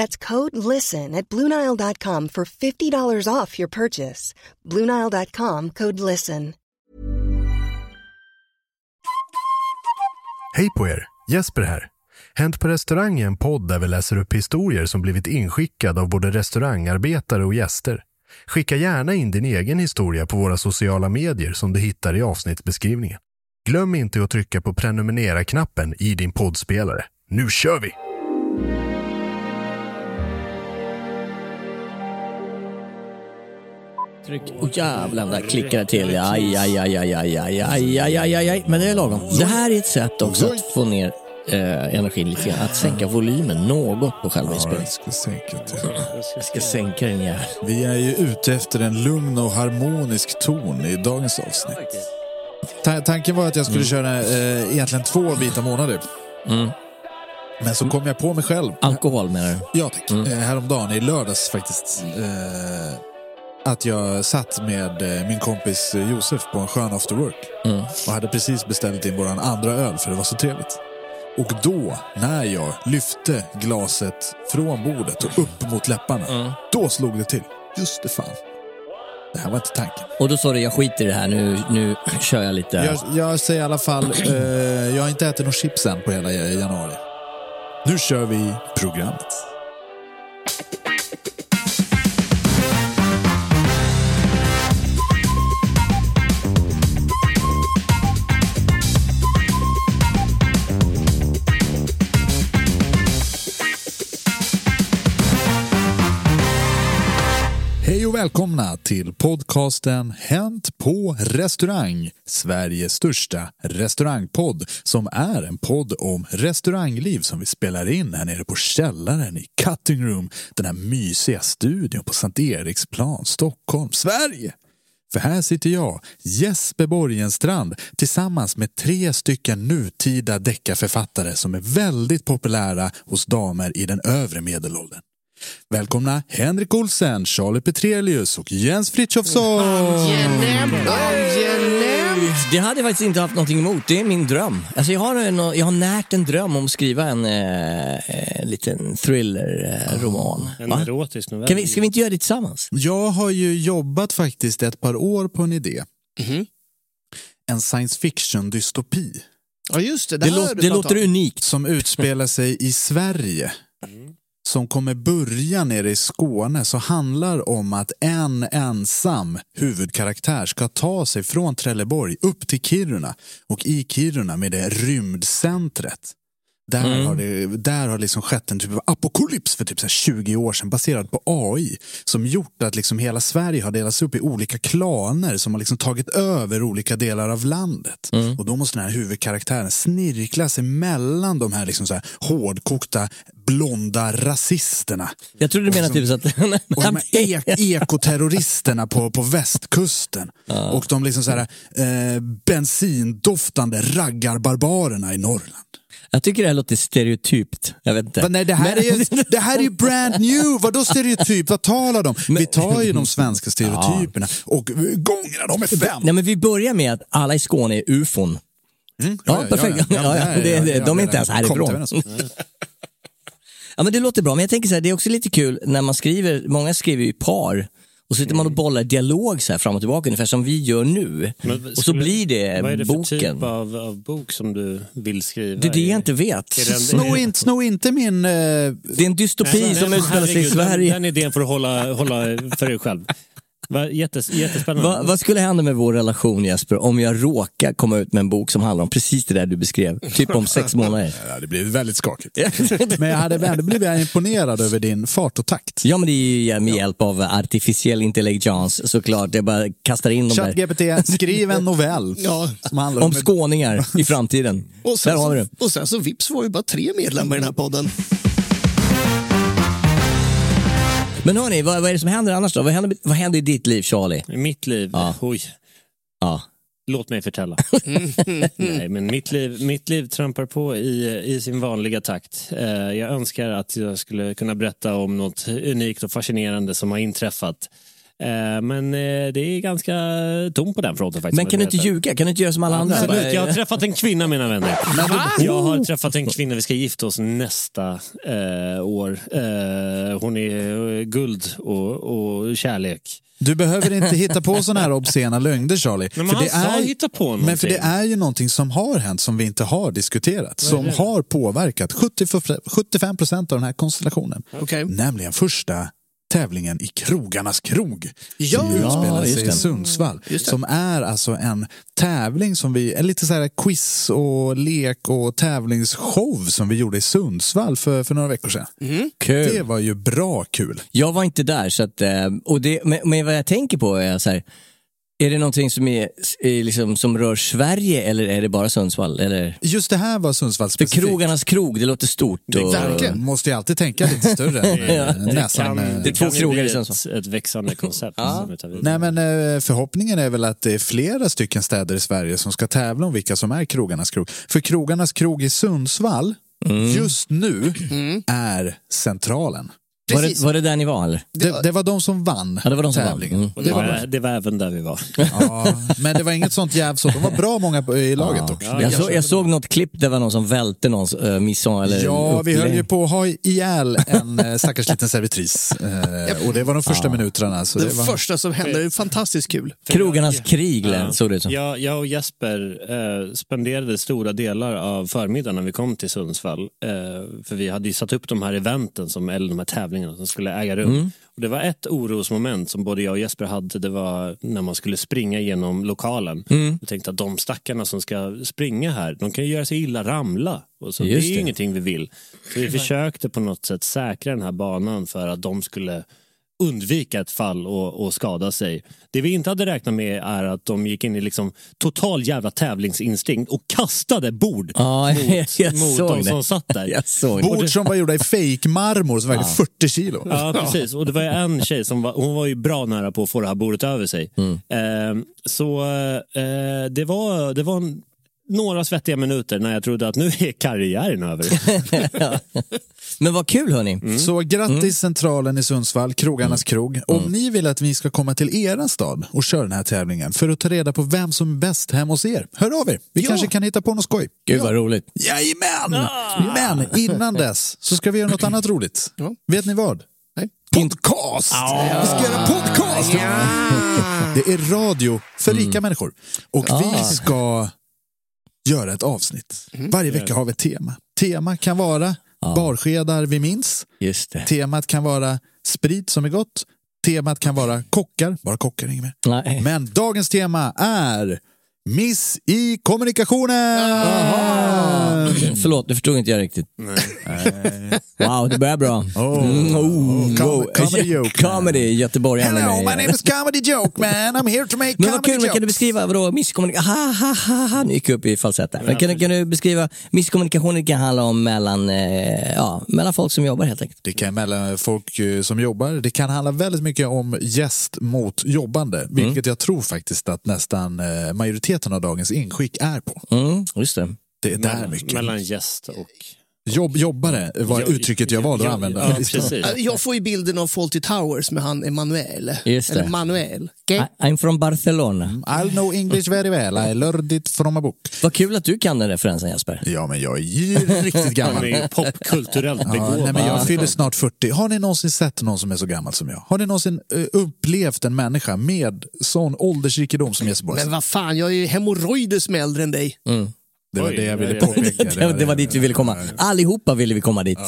That's code LISTEN at Bluenile.com for $50 off your purchase. Bluenile.com code LISTEN. Hej på er! Jesper här. Hänt på restaurang är en podd där vi läser upp historier som blivit inskickade av både restaurangarbetare och gäster. Skicka gärna in din egen historia på våra sociala medier som du hittar i avsnittsbeskrivningen. Glöm inte att trycka på prenumerera-knappen i din poddspelare. Nu kör vi! Tryck. Oh, jävlar, där klickar det till. Aj, aj, aj, aj, aj, aj, aj, aj, aj, aj, aj. Men det är lagom. Det här är ett sätt också att få ner eh, energin lite grann. Att sänka volymen något på själva Ja, inspelningen. jag ska sänka till. Jag ska sänka den jäveln. Vi är ju ute efter en lugn och harmonisk ton i dagens avsnitt. Ta- tanken var att jag skulle köra eh, egentligen två vita månader. Mm. Men så kom jag på mig själv. Alkohol menar du? Ja tack. Eh, häromdagen, i lördags faktiskt. Eh, att jag satt med eh, min kompis eh, Josef på en skön after work. Mm. Och hade precis beställt in våran andra öl för det var så trevligt. Och då, när jag lyfte glaset från bordet och upp mot läpparna, Mm. då slog det till. Just det fan. Det här var inte tanken. Och då sa du, jag skiter i det här, nu, nu kör jag lite. Jag, jag säger i alla fall, eh, jag har inte ätit någon chips än på hela januari. Nu kör vi programmet. Välkomna till podcasten Hänt på restaurang, Sveriges största restaurangpodd som är en podd om restaurangliv som vi spelar in här nere på källaren i Cutting Room, den här mysiga studion på Sankt Eriksplan, Stockholm, Sverige. För här sitter jag, Jesper Borgenstrand, tillsammans med tre stycken nutida deckarförfattare som är väldigt populära hos damer i den övre medelåldern. Välkomna Henrik Olsen, Charlie Petrelius och Jens Frithiofsson! Det hade jag faktiskt inte haft någonting emot. Det är min dröm. Alltså jag, har en, jag har närt en dröm om att skriva en eh, en liten thriller-roman. En erotisk novell. Kan vi, ska vi inte göra det tillsammans? Jag har ju jobbat faktiskt ett par år på en idé. Mhm. En science fiction-dystopi. Ja, just det. Det, låter, det låter unikt. Som utspelar sig i Sverige. Som kommer börja nere i Skåne. Så handlar om att en ensam huvudkaraktär ska ta sig från Trelleborg upp till Kiruna. Och i Kiruna med det rymdcentret. Där Mm. har det där har liksom skett en typ av apokalyps för typ så här 20 år sedan baserad på AI som gjort att liksom hela Sverige har delats upp i olika klaner som har liksom tagit över olika delar av landet. Mm. Och då måste den här huvudkaraktären snirkla sig mellan de här, liksom så här hårdkokta blonda rasisterna. Jag trodde du menade typ så att... Och de här ekoterroristerna på, på västkusten. Och de liksom så här, eh, bensindoftande raggarbarbarerna i Norrland. Jag tycker det här låter stereotypt. Jag vet inte. Va, nej, det här, är ju, det här är ju brand new. Vadå stereotyp? Vad talar de om? Vi tar ju de svenska stereotyperna och gångrar dem med fem. Nej, men vi börjar med att alla i Skåne är ufon. Mm, Ja, perfekt. Ja, ja, där, det- det- ja, de är ja, inte ens ja, härifrån. Ja, men det låter bra, men jag tänker så här, det är också lite kul när man skriver, många skriver ju i par. Och så sitter man och bollar dialog så här fram och tillbaka, ungefär som vi gör nu. Men och så skulle- blir det Vad är det för boken. typ av, av bok som du vill skriva? Det är det jag inte vet. Sno inte, sno inte min... Eh, Det är en dystopi Nej, som utspelar sig i Sverige. Den, den idén får du hålla, hålla för dig själv. Va, jättes, jättespännande. Va, vad skulle hända med vår relation Jesper om jag råkar komma ut med en bok som handlar om precis det där du beskrev? Typ om sex månader. ja, det blir väldigt skakigt. Men jag hade ändå blivit imponerad över din fart och takt. Ja men det är ju med hjälp av artificiell intelligens såklart. Jag bara kastar in de där. ChatGPT, skriv en novell. Ja. Som handlar Om om skåningar i framtiden. Och sen, Där har vi det. och sen så vips var ju bara tre medlemmar i den här podden. Men hörni, vad, vad är det som händer annars då? Vad händer, vad händer i ditt liv Charlie? I mitt liv? Ja. Oj. Ja. Låt mig förtälla. Nej, men mitt liv, mitt liv trampar på i, i sin vanliga takt. Eh, jag önskar att jag skulle kunna berätta om något unikt och fascinerande som har inträffat. Eh, men eh, det är ganska tomt på den fronten faktiskt. Men kan du inte ljuga? Kan du inte göra som alla andra? Absolut. Jag har träffat en kvinna mina vänner. Jag har träffat en kvinna, vi ska gifta oss nästa eh, år. Eh, hon är eh, guld och, och kärlek. Du behöver inte hitta på sådana här obscena lögner Charlie. Men han sa hitta på Men för det är ju någonting som har hänt som vi inte har diskuterat. Som har påverkat 70 75 procent av den här konstellationen. Okej. Nämligen första tävlingen i Krogarnas krog. Ja. som utspelar sig i. Sundsvall. Just det. Som är alltså en tävling som vi, en lite så här quiz och lek och tävlingsshow som vi gjorde i Sundsvall för, för några veckor sedan. Kul. Det var ju bra kul. Jag var inte där, så att, eh, och det, men, men vad jag tänker på är så här, är det någonting som, är, är liksom, som rör Sverige eller är det bara Sundsvall? Eller? Just det här var Sundsvall För specifikt. krogarnas krog, det låter stort. Och, verkligen. Måste ju alltid tänka lite större Det näsan. kan, eh, det är två kan krogar i ett, Sundsvall. ett växande koncept. vidare. Nej men eh, förhoppningen är väl att det är flera stycken städer i Sverige som ska tävla om vilka som är krogarnas krog. För krogarnas krog i Sundsvall just nu är centralen. Var, det, var det där ni var eller? Det, det var de som vann Ja, det var de som vann. tävlingen. Mm. Och det, var, det var även där vi var. Ja, men det var inget sånt jävla så. De var bra många i laget också. jag, så, jag såg något klipp där var någon som välte någons uh, misson eller Ja, vi höll ju upplägg. på att ha ihjäl en eh, stackars liten servitris. Eh, och det var de första minuterna. Så det Den var... första som hände, det är fantastiskt kul. Krogarnas krig lät- såg det ut som. Jag, jag och Jesper eh, spenderade stora delar av förmiddagen när vi kom till Sundsvall. Eh, för vi hade ju satt upp de här eventen, som, eller de här tävlingarna som skulle äga rum. Mm. Och det var ett orosmoment som både jag och Jesper hade. Det var när man skulle springa genom lokalen. Mm. Jag tänkte att de stackarna som ska springa här, de kan ju göra sig illa, ramla. Och så, det är ju det. ingenting vi vill. Så vi försökte på något sätt säkra den här banan för att de skulle undvika ett fall och, och skada sig. Det vi inte hade räknat med är att de gick in i liksom total jävla tävlingsinstinkt och kastade bord Ja, mot, mot de det. som satt där. Det. Bord som var gjorda i fake-marmor som vägde 40 kilo. Ja, precis. Och det var ju en tjej som var, hon var ju bra nära på att få det här bordet över sig. Mm. Eh, så eh, det var, det var en, några svettiga minuter när jag trodde att nu är karriären över. Men vad kul hörni. Mm. Så grattis Centralen i Sundsvall, Krogarnas krog. Om ni vill att vi ska komma till era stad och köra den här tävlingen för att ta reda på vem som är bäst hemma hos er, hör av er. Vi kanske kan hitta på något skoj. Gud vad roligt. Jajamän! Men innan dess så ska vi göra något annat roligt. Ja. Vet ni vad? Podcast! Vi ska göra podcast! Det är radio för rika människor. Och vi ska göra ett avsnitt. Varje vecka har vi ett tema. Tema kan vara barskedar vi minns. Just det. Temat kan vara sprit som är gott. Temat kan vara kockar, bara kockar, inget mer. Nej. Men dagens tema är Miss i kommunikationen! Förlåt, det förstod inte jag riktigt. Wow, det börjar bra. Oh. Mm, oh, Com- wow. comedy joke, man. Comedy, göteborgaren Hello, my name is Comedy Joke Man. I'm here to make Men vad comedy kul, men kan du jokes. beskriva vadå misskommunikation? Ha, ha, ha, ha, nu gick jag upp i falsett där. Men kan, du- kan du beskriva, misskommunikationen kan handla om mellan, eh, ja, mellan folk som jobbar helt enkelt. Det kan mellan folk eh, som jobbar. Det kan handla väldigt mycket om gäst mot jobbande, vilket jag tror faktiskt att nästan eh, majoriteten av dagens inskick är på. Mm, just det. Det är där mycket. Mellan gäst och... Jobb, jobbare var Jo- uttrycket jag valde att ja, använda. Ja. Äh, Jag får ju bilden av Fawlty Towers med han Emanuel. Eller Manuel. Okay? I, I'm from Barcelona. I'll know English very well. I learned it from a book. Vad kul att du kan den referensen Jesper. Ja, men jag är ju riktigt Han gammal. är popkulturellt Ja, begåvad. nej, men jag fyller snart 40. Har ni någonsin sett någon som är så gammal som jag? Har ni någonsin eh, upplevt en människa med sån åldersrikedom som Jesper? Men vad fan, jag är ju hemorrojder som är äldre än dig. Det var Oj, det jag ville det påpeka. Det, det var dit vi ville komma. Allihopa ville vi komma dit.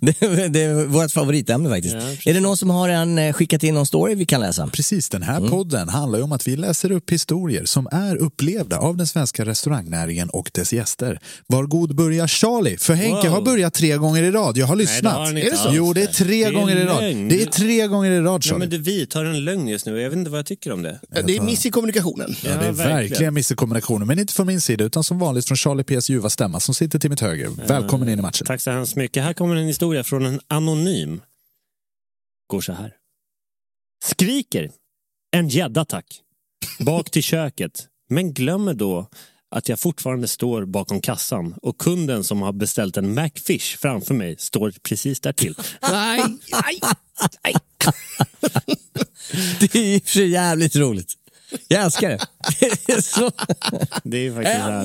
Det, det är vårt favoritämne faktiskt. Ja, är det någon som har en, eh, skickat in någon story vi kan läsa? Precis, den Mm. här podden handlar ju om att vi läser upp historier som är upplevda av den svenska restaurangnäringen och dess gäster. Var god börja Charlie, för Henke Wow. har börjat tre gånger i rad. Jag har lyssnat. har han är inte det så? Jo, det är tre Det är gånger i rad. Det är tre gånger i rad Nej, Charlie. men du vidtar en lögn just nu jag vet inte vad jag tycker om det. Det är miss i kommunikationen. Ja, det är verkligen miskommunikationer, men inte från min sida utan som vanligt från Charlie P's ljuva stämma som sitter till mitt höger. Välkommen in i matchen. Tack så hemskt mycket. Här kommer en historia från en anonym. Går så här. Skriker. En gädda tack. Bak till köket. Men glömmer då att jag fortfarande står bakom kassan och kunden som har beställt en McFish framför mig står precis där till. Nej, nej, nej. Det är och för jävligt roligt. Jag älskar det. Det är så... Det är ju faktiskt så här.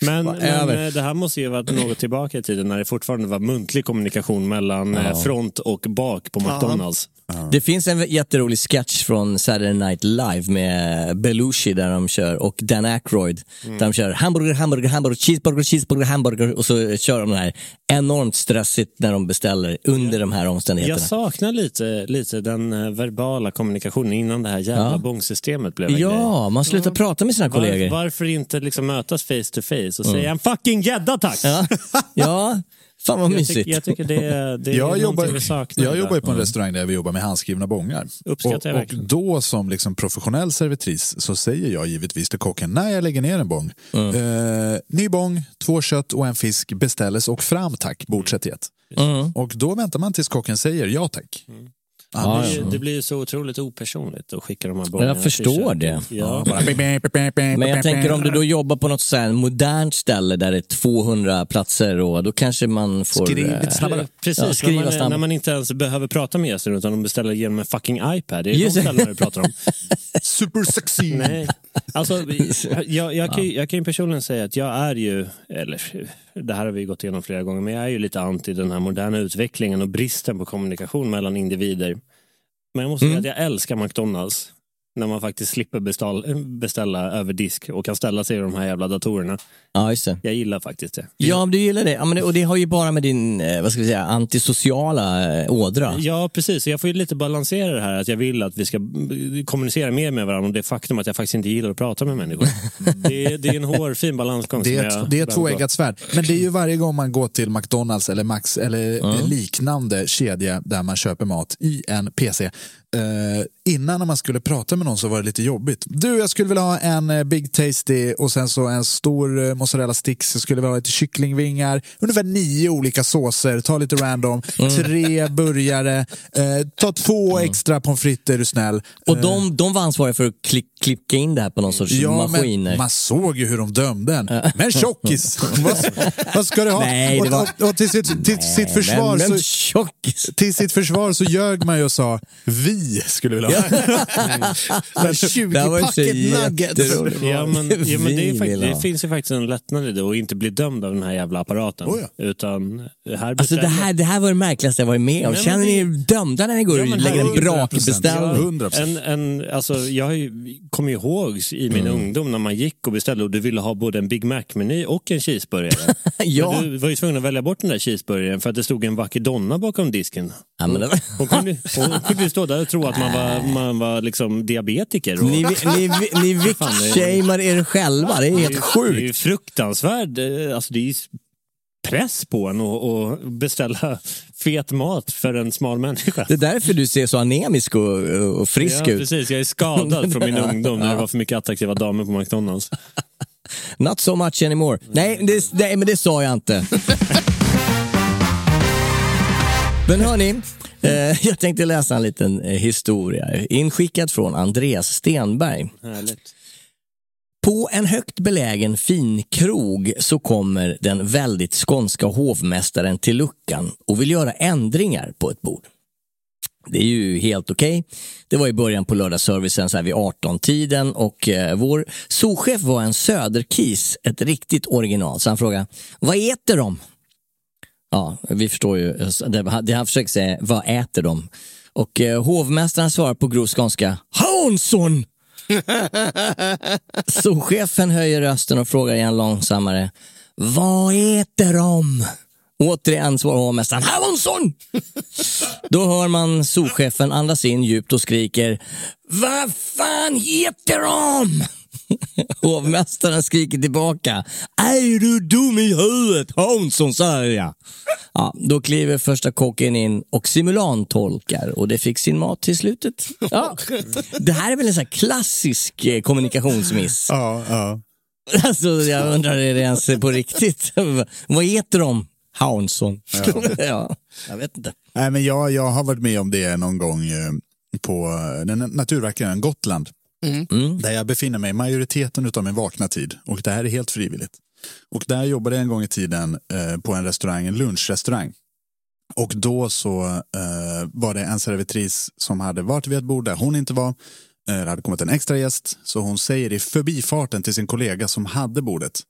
Men, men över. eh, det här måste ju varit något tillbaka i tiden när det fortfarande var muntlig kommunikation mellan eh, front och bak på McDonalds. Det finns en jätterolig sketch från Saturday Night Live med Belushi där de kör och Dan Aykroyd. Där de kör hamburger, hamburger, hamburger, cheeseburger, cheeseburger, hamburger och så kör de det här enormt stressigt när de beställer under de här omständigheterna. Jag saknar lite, lite den eh, verbala kommunikationen innan det här jävla Ja. bångsystemet blev en grej. Ja, man slutar prata med sina kollegor. Var, varför inte liksom mötas face to face och säga en fucking gädda tack? Ja. ja, fan vad jag, mysigt. tycker, jag tycker det, är- det är Jag någonting jobbar, vi saknar. jag jobbar ju på en restaurang där vi jobbar med handskrivna bångar. Uppskattar och, jag och då som liksom professionell servitris så säger jag givetvis till kocken när jag lägger ner en bång. Mm. Eh, ny bång, två kött och en fisk beställes och fram tack, bordserviett. Mm. Och då väntar man tills kocken säger ja tack. Det Annars- blir ju- Det blir så otroligt opersonligt att skicka de här bollarna Jag förstår det. Ja. Men jag tänker om du då jobbar på något så här modernt ställe där det är 200 platser och då kanske man får... Skriv lite eh, snabbare. Precis, Ja, när, skriva man, snabbare. när man inte ens behöver prata med gästen utan de beställer genom en fucking iPad. Det är Just de det. ställena du pratar om. Super sexy. Nej. Alltså, jag, jag, kan, ju- jag kan ju personligen säga att jag är ju, eller det här har vi gått igenom flera gånger, men jag är ju lite anti den här moderna utvecklingen och bristen på kommunikation mellan individer. Men jag måste Mm. säga att jag älskar McDonalds. När man faktiskt slipper beställa, beställa över disk och kan ställa sig i de här jävla datorerna. Ja, just det. Jag gillar faktiskt det. Ja, men du gillar det. Ja, men det. Och det har ju bara med din, eh, vad ska vi säga, antisociala eh, ådra. Ja, precis. Jag får ju lite balansera det här att jag vill att vi ska mm, kommunicera mer med varandra och det faktum att jag faktiskt inte gillar att prata med människor. Det är, det är en hårfin balansgång. Det som är, det är ett tvåeggat svärd. Men det är ju varje gång man går till McDonalds eller Max eller en liknande kedja där man köper mat i en PC. Eh, innan när man skulle prata med någon så var det lite jobbigt. Du, jag skulle vilja ha en eh, Big Tasty och sen så en stor eh, mozzarella sticks. Jag skulle vilja ha lite kycklingvingar, ungefär nio olika såser, ta lite random, tre burgare, eh, ta två extra pommes frites är du snäll. Och de, de var ansvariga för att klick, klicka in det här på någon sorts Ja, maskiner. men man såg ju hur de dömde en. Men tjockis, vad, vad ska du ha? Nej, var- och, och, och till sitt, till sitt försvar men, men så, till sitt försvar så ljög man ju och sa vi skulle vilja ha. Men 20 Det här var ju så packet nuggets. Ja, men, ja, men det, är Vi fakt- vill ha. det finns ju faktiskt en lättnad i det att inte bli dömd av den här jävla apparaten. Oh ja. Utan här Alltså det här, det här var det märkligaste jag varit med om. Nej, Känner ni det- er dömda när ni går Ja, och lägger en 100%. brakbeställning? 100%. En, en, alltså, jag kommer ihåg i min Mm. ungdom när man gick och beställde och du ville ha både en Big Mac-meny och en cheeseburgare. Ja. Men Du var ju tvungen att välja bort den där cheeseburgaren för att det stod en vacker donna bakom disken. Ja, men det var... Hon kunde, hon kunde stå där och tro att man var man, var liksom diabetiker. Och, Ni, ni, ni, viktshamear er själva, det är helt Det är sjukt. ju fruktansvärd, eh, alltså det är press på en att beställa fet mat för en smal människa. Det är därför du ser så anemisk och, och frisk ja, ut. precis. Jag är skadad från min ungdom när det var för mycket attraktiva damer på McDonalds. Not so much anymore. Nej, det, nej men det sa jag inte. Men hörni, eh, jag tänkte läsa en liten eh, historia. Inskickad från Andreas Stenberg. Härligt. På en högt belägen finkrog så kommer den väldigt skånska hovmästaren till luckan och vill göra ändringar på ett bord. Det är ju helt okej. Det var i början på lördagsservicen så här vid 18-tiden och eh, vår souschef var en söderkis, ett riktigt original. Så han frågade, vad äter de? Ja, vi förstår ju. Det, han försöker säga, vad äter de? Och eh, hovmästaren svarar på grov skånska, Hansson! Souschefen höjer rösten och frågar igen långsammare. Vad äter de? Återigen svarar hovmästaren Hansson! Då hör man souschefen andas in djupt och skriker Vad fan heter de? Hovmästaren skriker tillbaka. Är du dum i huvudet Hansson säger jag. Ja, då kliver första kocken in och simulantolkar och det fick sin mat till slutet. Ja. Det här är väl en sån klassisk eh, kommunikationsmiss. Ja, ja. Alltså, jag undrar, är det ens på riktigt? Vad heter de? Hansson. Ja. ja, jag vet inte. Nej, men jag, jag har varit med om det någon gång eh, på eh, den naturverkaren Gotland. Mm. mm. Där jag befinner mig majoriteten av min vakna tid. Och det här är helt frivilligt. Och där jobbade jag en gång i tiden eh, på en restaurang, en lunchrestaurang. Och då så eh, var det en servitris som hade varit vid ett bord där hon inte var. Eh, det hade kommit en extra gäst. Så hon säger i förbifarten till sin kollega som hade bordet.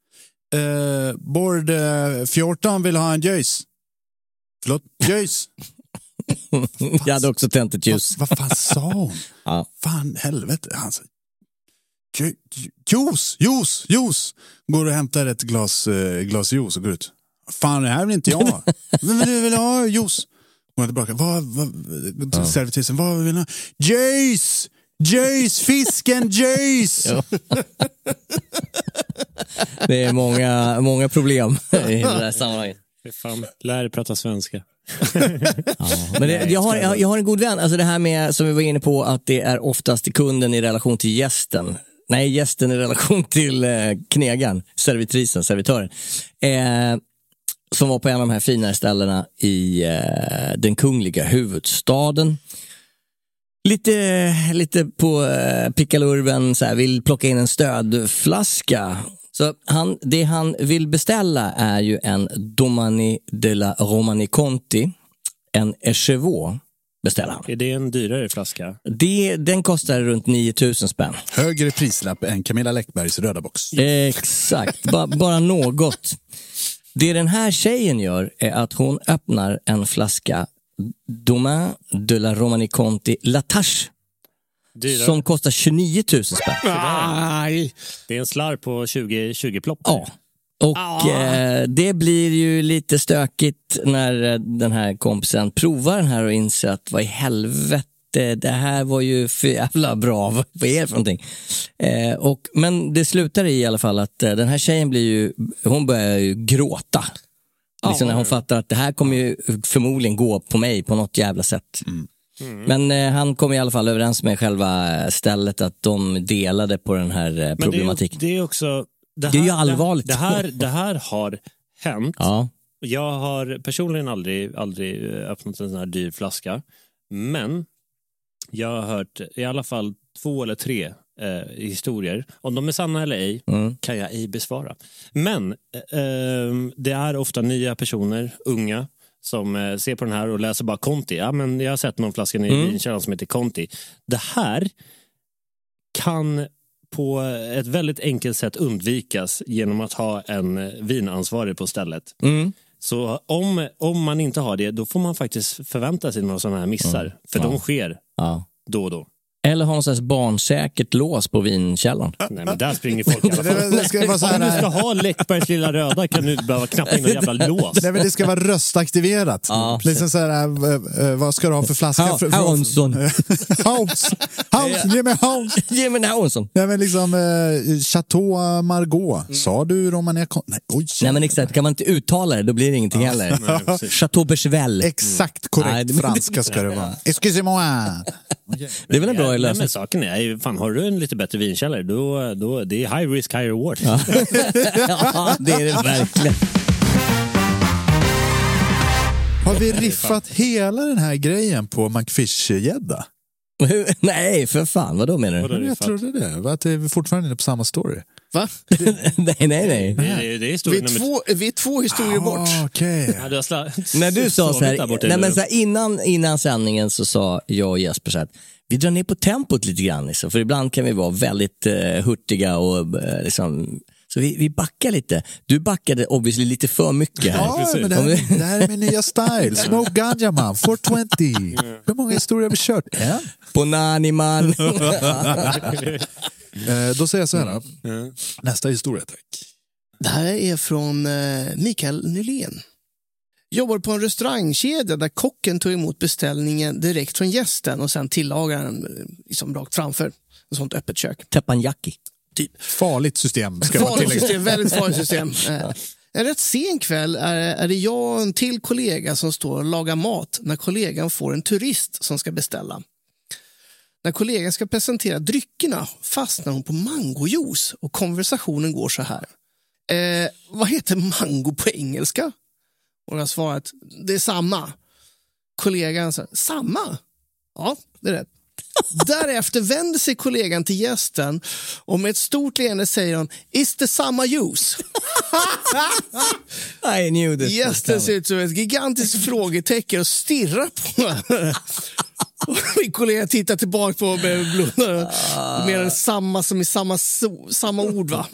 Eh, bord eh, 14 vill ha en ljus. Förlåt, ljus. Jag hade också tänt ett ljus. Vad, vad fan sa hon? Ja. Fan helvete. Han sa, "Ju- ju- juice, juice, juice. Går och hämtar ett glas, eh, glas juice och går ut. Fan det här vill inte jag. Vem vill du vill ha juice? Går tillbaka. Vad, vad, Ja. Servitrisen, vad vill du ha? Juice! Juice! Fisken juice! Ja. Det är många, många problem i det här sammanhanget. Fan, lär dig prata svenska. Men det, jag, har, jag, jag har en god vän, alltså det här med som vi var inne på att det är oftast kunden i relation till gästen. Nej, gästen i relation till eh, knegaren, servitrisen, servitören. Eh, som var på en av de här finare ställena i eh, den kungliga huvudstaden. Lite, lite på eh, pickalurven, så här, vill plocka in en stödflaska. Så han, det han vill beställa är ju en Domani della Romani Conti, en Echevaux beställer han. Är det en dyrare flaska? Det, den kostar runt 9000 spänn. Högre prislapp än Camilla Läckbergs röda box. Exakt, ba, bara något. Det den här tjejen gör är att hon öppnar en flaska Domain de la Romani Conti Latache Dyrare? som kostar 29 000 spänn. Nej. Det är en slarv på 20, 20 plopp. Ja. Och eh, det blir ju lite stökigt när eh, den här kompisen provar den här och inser att vad i helvete, det här var ju för jävla bra. Vad är det för någonting? Eh, och, men det slutar i alla fall att eh, den här tjejen blir ju, hon börjar ju gråta. Liksom när hon fattar att det här kommer ju förmodligen gå på mig på något jävla sätt. Men eh, han kom i alla fall överens med själva stället att de delade på den här eh, problematiken. Det är, det är också... Det är ju allvarligt. Det här, det här har hänt. Ja. Jag har personligen aldrig, aldrig eh, öppnat en sån här dyr flaska. Men jag har hört i alla fall två eller tre eh, historier. Om de är sanna eller ej Mm. kan jag ej besvara. Men eh, eh, det är ofta nya personer, unga, som eh, ser på den här och läser bara Conti. Ja, men jag har sett någon flaska i Mm. vinkällan som heter Conti. Det här kan på ett väldigt enkelt sätt undvikas genom att ha en eh, vinansvarig på stället. Mm. Så om, om man inte har det, då får man faktiskt förvänta sig några sådana här missar. Mm. För Ja. de sker Ja. då och då. Eller ha något slags barnsäkert lås på vinkällaren. Nej, men där springer folk i alla Det- det ska vara så här- Om du ska ha Läckbergs lilla röda kan du inte behöva knappa in någon jävla lås. Nej, men det ska vara röstaktiverat. Ja. liksom så här, äh, äh, vad ska du ha för flaska? Hansson. Haus! Ge mig Haus! Ge mig Hansson. Nej, men liksom, eh, Chateau Margaux. Sa du Romania? Nej, oj. Nej men exakt, kan man inte uttala det då blir det ingenting heller. Chateau Berchevel. Exakt korrekt Nej, det- franska ska det vara. Excusez-moi. Det är väl en bra Nej, lösning. men saken är, fan, har du en lite bättre vinkällare, då, då det är high risk, high reward. ja, det är det verkligen. Har vi riffat hela den här grejen på McFish-gädda? Nej, för fan, vad då menar du? Jag trodde det. Att det är fortfarande inne på samma story. Va? nej, nej, nej. Det, är- det är Vi historia är, nummer två, vi är två historier bort. Ah. Ja, du har sla- När du sa så här, nej, men så här innan, innan sändningen så sa jag och Jesper så här, vi drar ner på tempot lite grann. Liksom, för ibland kan vi vara väldigt eh, hurtiga och eh, liksom, så vi, vi backar lite. Du backade obviously lite för mycket här. Ja, men det, här, det här är min nya style. Smoke ganja man, 420. Hur många historier har vi kört? En? På Nani man. Eh, då säger jag så här. då. Nästa historia, tack. Det här är från eh, Mikael Nylén. Jobbar på en restaurangkedja där kocken tog emot beställningen direkt från gästen och sen tillagar den eh, liksom rakt framför. Ett sånt öppet kök. Teppanyaki. Farligt system ska Farligt tillägga. system, väldigt farligt system. Eh, En rätt sen kväll är, är det jag och en till kollega som står och lagar mat när kollegan får en turist som ska beställa. När kollegan ska presentera dryckerna fastnar hon på mangojuice och konversationen går så här. Eh, vad heter mango på engelska? Och jag svarat, det är samma. Kollegan sa, samma? Ja, det är rätt. Därefter vänder sig kollegan till gästen och med ett stort leende säger hon Is det samma juice? I knew this. Gästen ser ut som ett gigantiskt frågetecken och stirrar på henne. Och Min kollega tittar tillbaka på mig och blundar. Mer än samma som i samma, so- samma ord va?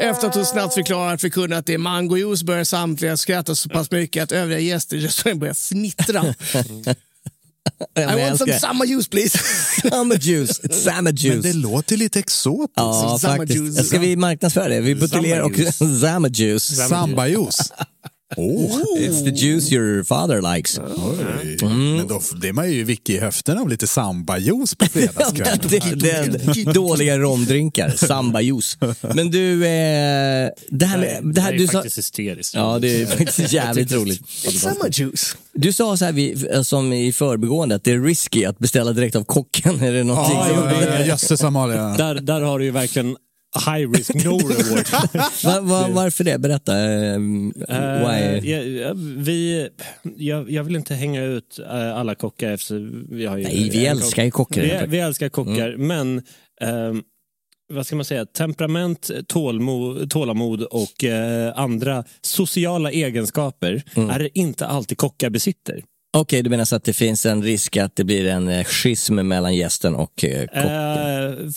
Efter att hon snabbt förklarat för kunden att det är mangojuice börjar samtliga skratta så pass mycket att övriga gäster i restaurangen börjar fnittra. I men want some samma juice please. Samma juice. Samma Men juice. det låter lite exotiskt. Ja, faktiskt. juice. Ska vi marknadsföra det? Vi buteljerar också Zama juice. Sambajuice. Oh. It's the juice your father likes. Oj. Men då, det är man ju vick i höften av lite sambajuice på fredagskväll. Den, den dåliga romdrinkar, samba juice. Men du, eh, det här med... Det här, är du sa, faktiskt hysteriskt. ja, det är faktiskt jävligt roligt. samma juice. Du sa så här vi, som i förbigående att det är risky att beställa direkt av kocken. Är det någonting Ja, som... ja, ja, jösses Amalia. Där, där har du ju verkligen high risk, no reward. Va, va, varför det? Berätta. Why? ja, vi, jag, jag vill inte hänga ut eh, alla kockar efter vi har ju Nej, vi älskar ju kockar. Mm. Vi, vi älskar kockar, men ehm, vad ska man säga, temperament, tålmod, tålamod och eh, andra sociala egenskaper Mm. är det inte alltid kockar besitter. Okej, du menar så att det finns en risk att det blir en eh, schism mellan gästen och eh, kocken? Eh,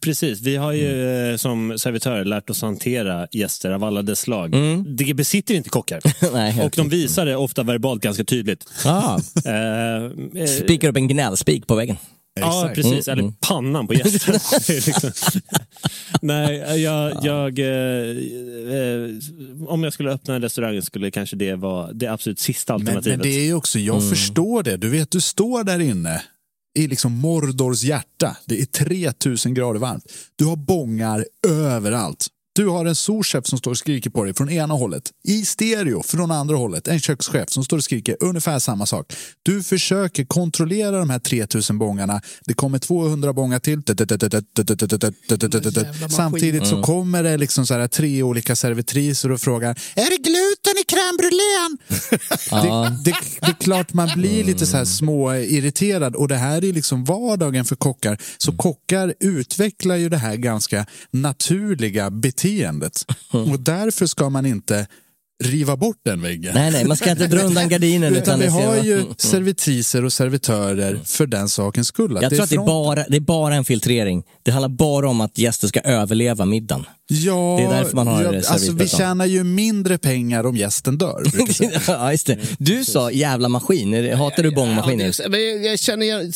precis, vi har ju eh, som servitörer lärt oss hantera gäster av alla dess slag. Det besitter inte kockar. Nej, och de visar det ofta verbalt ganska tydligt. Ah, Eh, eh, spikar upp en gnällspik på väggen. Ja, Exakt. precis. Eller pannan på gästen. Liksom. Nej, jag... jag eh, eh, om jag skulle öppna en restaurang skulle kanske det vara det absolut sista Men, alternativet. men det är ju också, jag förstår det. Du vet, du står där inne i liksom Mordors hjärta. Det är 3000 grader varmt. Du har bångar överallt. Du har en souschef som står och skriker på dig från ena hållet. I stereo från andra hållet. En kökschef som står och skriker ungefär samma sak. Du försöker kontrollera de här 3000 bångarna. Det kommer 200 bångar till. Samtidigt så kommer det liksom så här tre olika servitriser och frågar Är det gluten i crème brûlén? det, det, det är klart man blir lite så här små irriterad och det här är liksom vardagen för kockar. Så kockar utvecklar ju det här ganska naturliga beteendet. Och därför ska man inte riva bort den väggen. Nej, nej, man ska inte dra undan gardinen. Utan vi har ju Mm, mm. servitriser och servitörer för den sakens skull. Jag tror att det är, från- bara, det är bara en filtrering. Det handlar bara om att gäster ska överleva middagen. Ja, Det är därför man har ja, alltså, vi tjänar ju mindre pengar om gästen dör. ja, just det. Du sa jävla maskin. Hatar du bångmaskiner? Ja, jag, jag känner igen,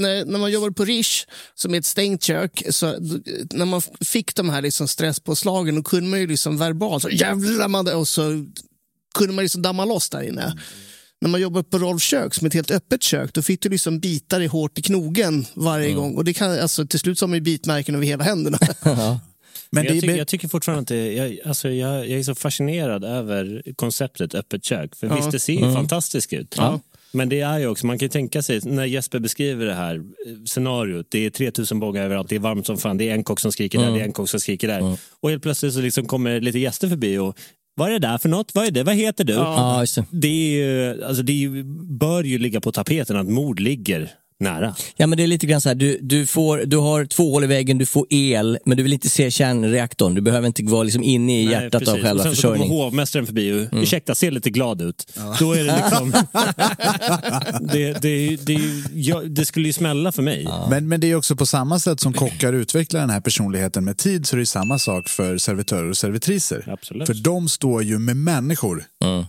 när, när man jobbar på Rish, som är ett stängt kök, så, när man fick de här liksom stresspåslagen, då kunde man ju liksom verbalt, så jävlar man, och så kunde man liksom damma loss där inne. När man jobbar på Rolf kök, som är ett helt öppet kök, då fick du liksom bita dig hårt i knogen varje gång. Och det kan, alltså, till slut så har man ju bitmärken över hela händerna. Men det- jag, tycker, jag tycker fortfarande det, jag, alltså jag, jag är så fascinerad över konceptet öppet kök. För Ja. visst, det ser ju Mm. fantastiskt ut. Ja. Men det är ju också, man kan ju tänka sig, när Jesper beskriver det här eh, scenariot, det är 3000 bågar överallt, det är varmt som fan, det är en kock som skriker där, Mm. det är en kock som skriker där. Och helt plötsligt så liksom kommer lite gäster förbi och vad är det där för något? Vad är det? Vad heter du? Ja, det. Det, är ju, alltså det är ju, bör ju ligga på tapeten att mord ligger nära. Ja men det är lite grann så här, du, du, får, du har två hål i väggen, du får el, men du vill inte se kärnreaktorn. Du behöver inte vara liksom inne i Nej, hjärtat av precis. själva och sen så kommer försörjningen. hovmästaren förbi och Mm. ursäkta, ser lite glad ut. Då är det liksom... det, det, det, ja, det skulle ju smälla för mig. Men, men det är också på samma sätt som kockar utvecklar den här personligheten med tid så är det samma sak för servitörer och servitriser. Absolut. För de står ju med människor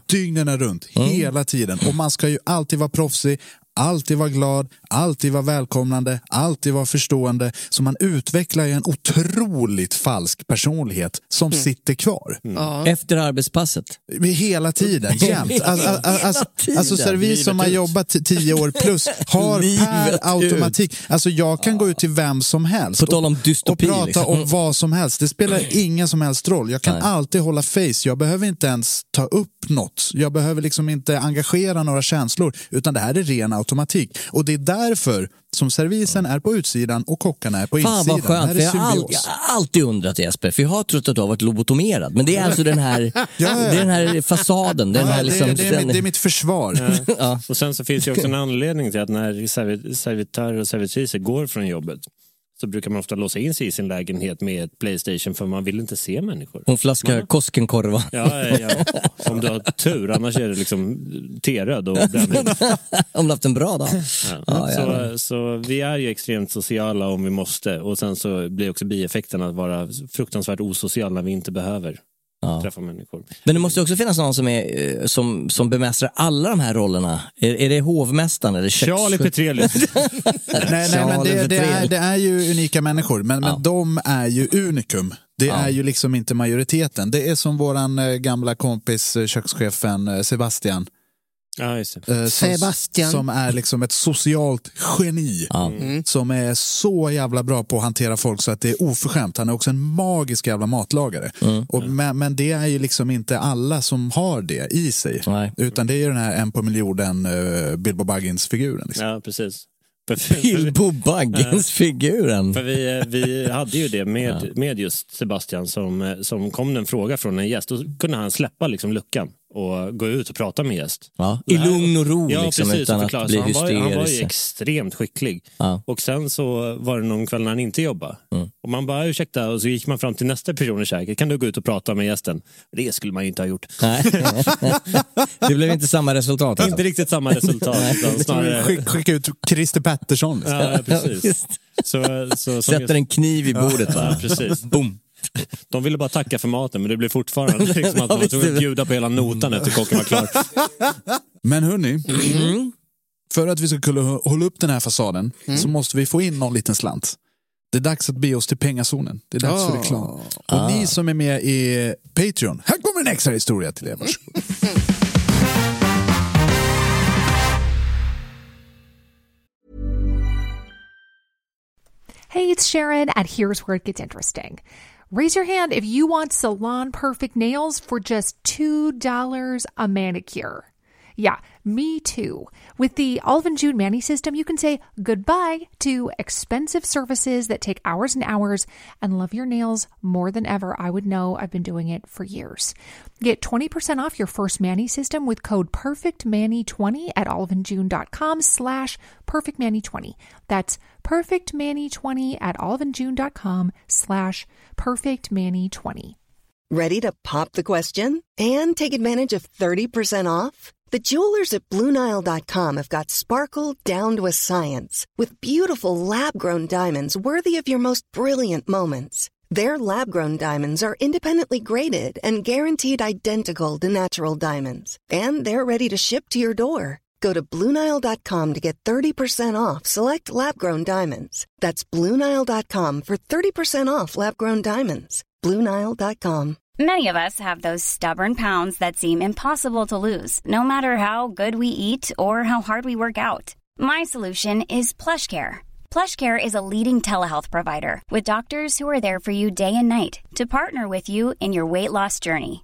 dygnen runt, hela tiden. Och man ska ju alltid vara proffsig, alltid vara glad, alltid vara välkomnande, alltid vara förstående. Så man utvecklar ju en otroligt falsk personlighet som sitter kvar. Efter arbetspasset. Hela tiden, jämt. Alltså, alltså, alltså servis som har jobbat tio år plus har per ut. automatik. Alltså jag kan gå ut till vem som helst och, dystopi, och prata liksom. om vad som helst. Det spelar ingen som helst roll. Jag kan Nej. alltid hålla face. Jag behöver inte ens ta upp något. Jag behöver liksom inte engagera några känslor. Utan det här är ren automatik. Och det är därför som servisen är på utsidan och kockarna är på Fan insidan. vad skönt, jag har, all, symbios. jag har alltid undrat Jesper, för jag har trott att du har varit lobotomerad. Men det är alltså den här, det är den här fasaden, den Ja, här liksom... det, det, är, mitt- det är mitt försvar. Ja. Och sen så finns det också en anledning till att när servi- servitörer och servitriser går från jobbet så brukar man ofta låsa in sig i sin lägenhet med ett Playstation för man vill inte se människor. Hon flaskar Koskenkorva. Ja, ja, ja. Om du har tur, annars är det liksom teröd och. Om du haft en bra dag. Ja. Jävlar. så, så vi är ju extremt sociala om vi måste och sen så blir också bieffekten att vara fruktansvärt osocial när vi inte behöver Ja. träffa människor. Men det måste ju också finnas någon som, är, eh, som, som bemästrar alla de här rollerna. Är, är det hovmästaren eller köks... Charlie Petrelius. nej, nej, men det, det, är, det är ju unika människor, men, men de är ju unikum. Det Ja. är ju liksom inte majoriteten. Det är som våran eh, gamla kompis eh, kökschefen Sebastian. Ja, just det. eh, Sebastian. Som är liksom ett socialt geni. Ja. Som är så jävla bra på att hantera folk så att det är oförskämt. Han är också en magisk jävla matlagare. Mm. Och, men, men det är ju liksom inte alla som har det i sig. Nej. Utan det är ju den här en på miljonen uh, Bilbo Baggins-figuren. Liksom. Ja, precis. Bilbo Baggins-figuren. för vi, eh, vi hade ju det med, med just Sebastian som, som kom en fråga från en gäst. Då kunde han släppa liksom luckan och gå ut och prata med gäst. Ja, I lugn och ro Ja, liksom, precis. utan att bli han, var, han var ju extremt skicklig. Ja. Och sen så var det någon kväll när han inte jobbade. Mm. Och man bara ursäkta och så gick man fram till nästa person i köket. Kan du gå ut och prata med gästen? Det skulle man ju inte ha gjort. Nej. det blev inte samma resultat. Alltså. Inte riktigt samma resultat. snarare... Skick, skicka ut Christer Pettersson. Ja, precis. Så, så, som Sätter en kniv i bordet? Ja, precis. Boom. De ville bara tacka för maten men det blev fortfarande liksom att man var tvungen att det- bjuda på hela notan efter kocken var klar. Men hörni, Mm. för att vi ska kunna hålla upp den här fasaden så måste vi få in någon liten slant. Det är dags att be oss till pengazonen. Det är dags för Ah. reklam. Och ni som är med i Patreon, här kommer en extra historia till er. Varsågod. Hey, it's Sharon, and here's where it gets interesting. Raise your hand if you want salon perfect nails for just $2 a manicure. Yeah, me too. With the and June Mani system, you can say goodbye to expensive services that take hours and hours and love your nails more than ever. I would know I've been doing it for years. Get 20% off your first Manny system with code PERFECTMANI20 at oliveandjune.com slash PERFECTMANI20. That's PERFECTMANI20 at oliveandjune.com slash PERFECTMANI20. Ready to pop the question and take advantage of 30% off? The jewelers at BlueNile.com have got sparkle down to a science with beautiful lab grown diamonds worthy of your most brilliant moments. Their lab grown diamonds are independently graded and guaranteed identical to natural diamonds, and they're ready to ship to your door. Go to BlueNile.com to get 30% off select lab grown diamonds. That's BlueNile.com for 30% off lab grown diamonds. BlueNile.com. Many of us have those stubborn pounds that seem impossible to lose, no matter how good we eat or how hard we work out. My solution is PlushCare. PlushCare is a leading telehealth provider with doctors who are there for you day and night to partner with you in your weight loss journey.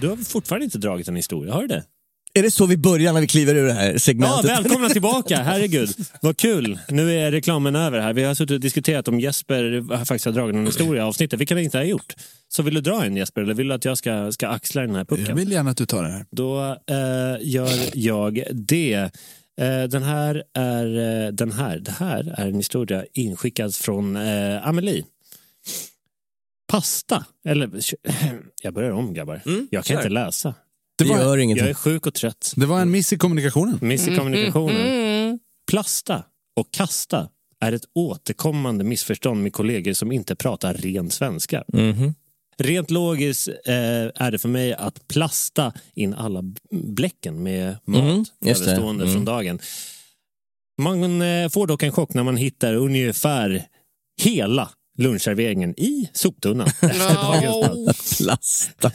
Du har fortfarande inte dragit en historia, har du det? Är det så vi börjar när vi kliver ur det här Ja, segmentet? välkomna tillbaka, herregud. Vad kul. Nu är reklamen över här. Vi har suttit och diskuterat om Jesper faktiskt har dragit en historia i avsnittet, vilket han inte har gjort. Så vill du dra en Jesper, eller vill du att jag ska, ska axla den här pucken? Jag vill gärna att du tar det här. Då eh, gör jag det. Eh, den här är eh, den här. Det här är en historia inskickad från eh, Amelie. Pasta. Eller, jag börjar om grabbar. jag kan kör. inte läsa. Det gör ingenting. Jag är sjuk och trött. Det var en miss i kommunikationen. Miss i kommunikationen. Plasta och kasta är ett återkommande missförstånd med kollegor som inte pratar ren svenska. Mhm. Rent logiskt eh, är det för mig att plasta in alla bläcken med mat Mm, just det. överstående Mm. från dagen. Man eh, får dock en chock när man hittar ungefär hela lunchserveringen i soptunnan. Plasta.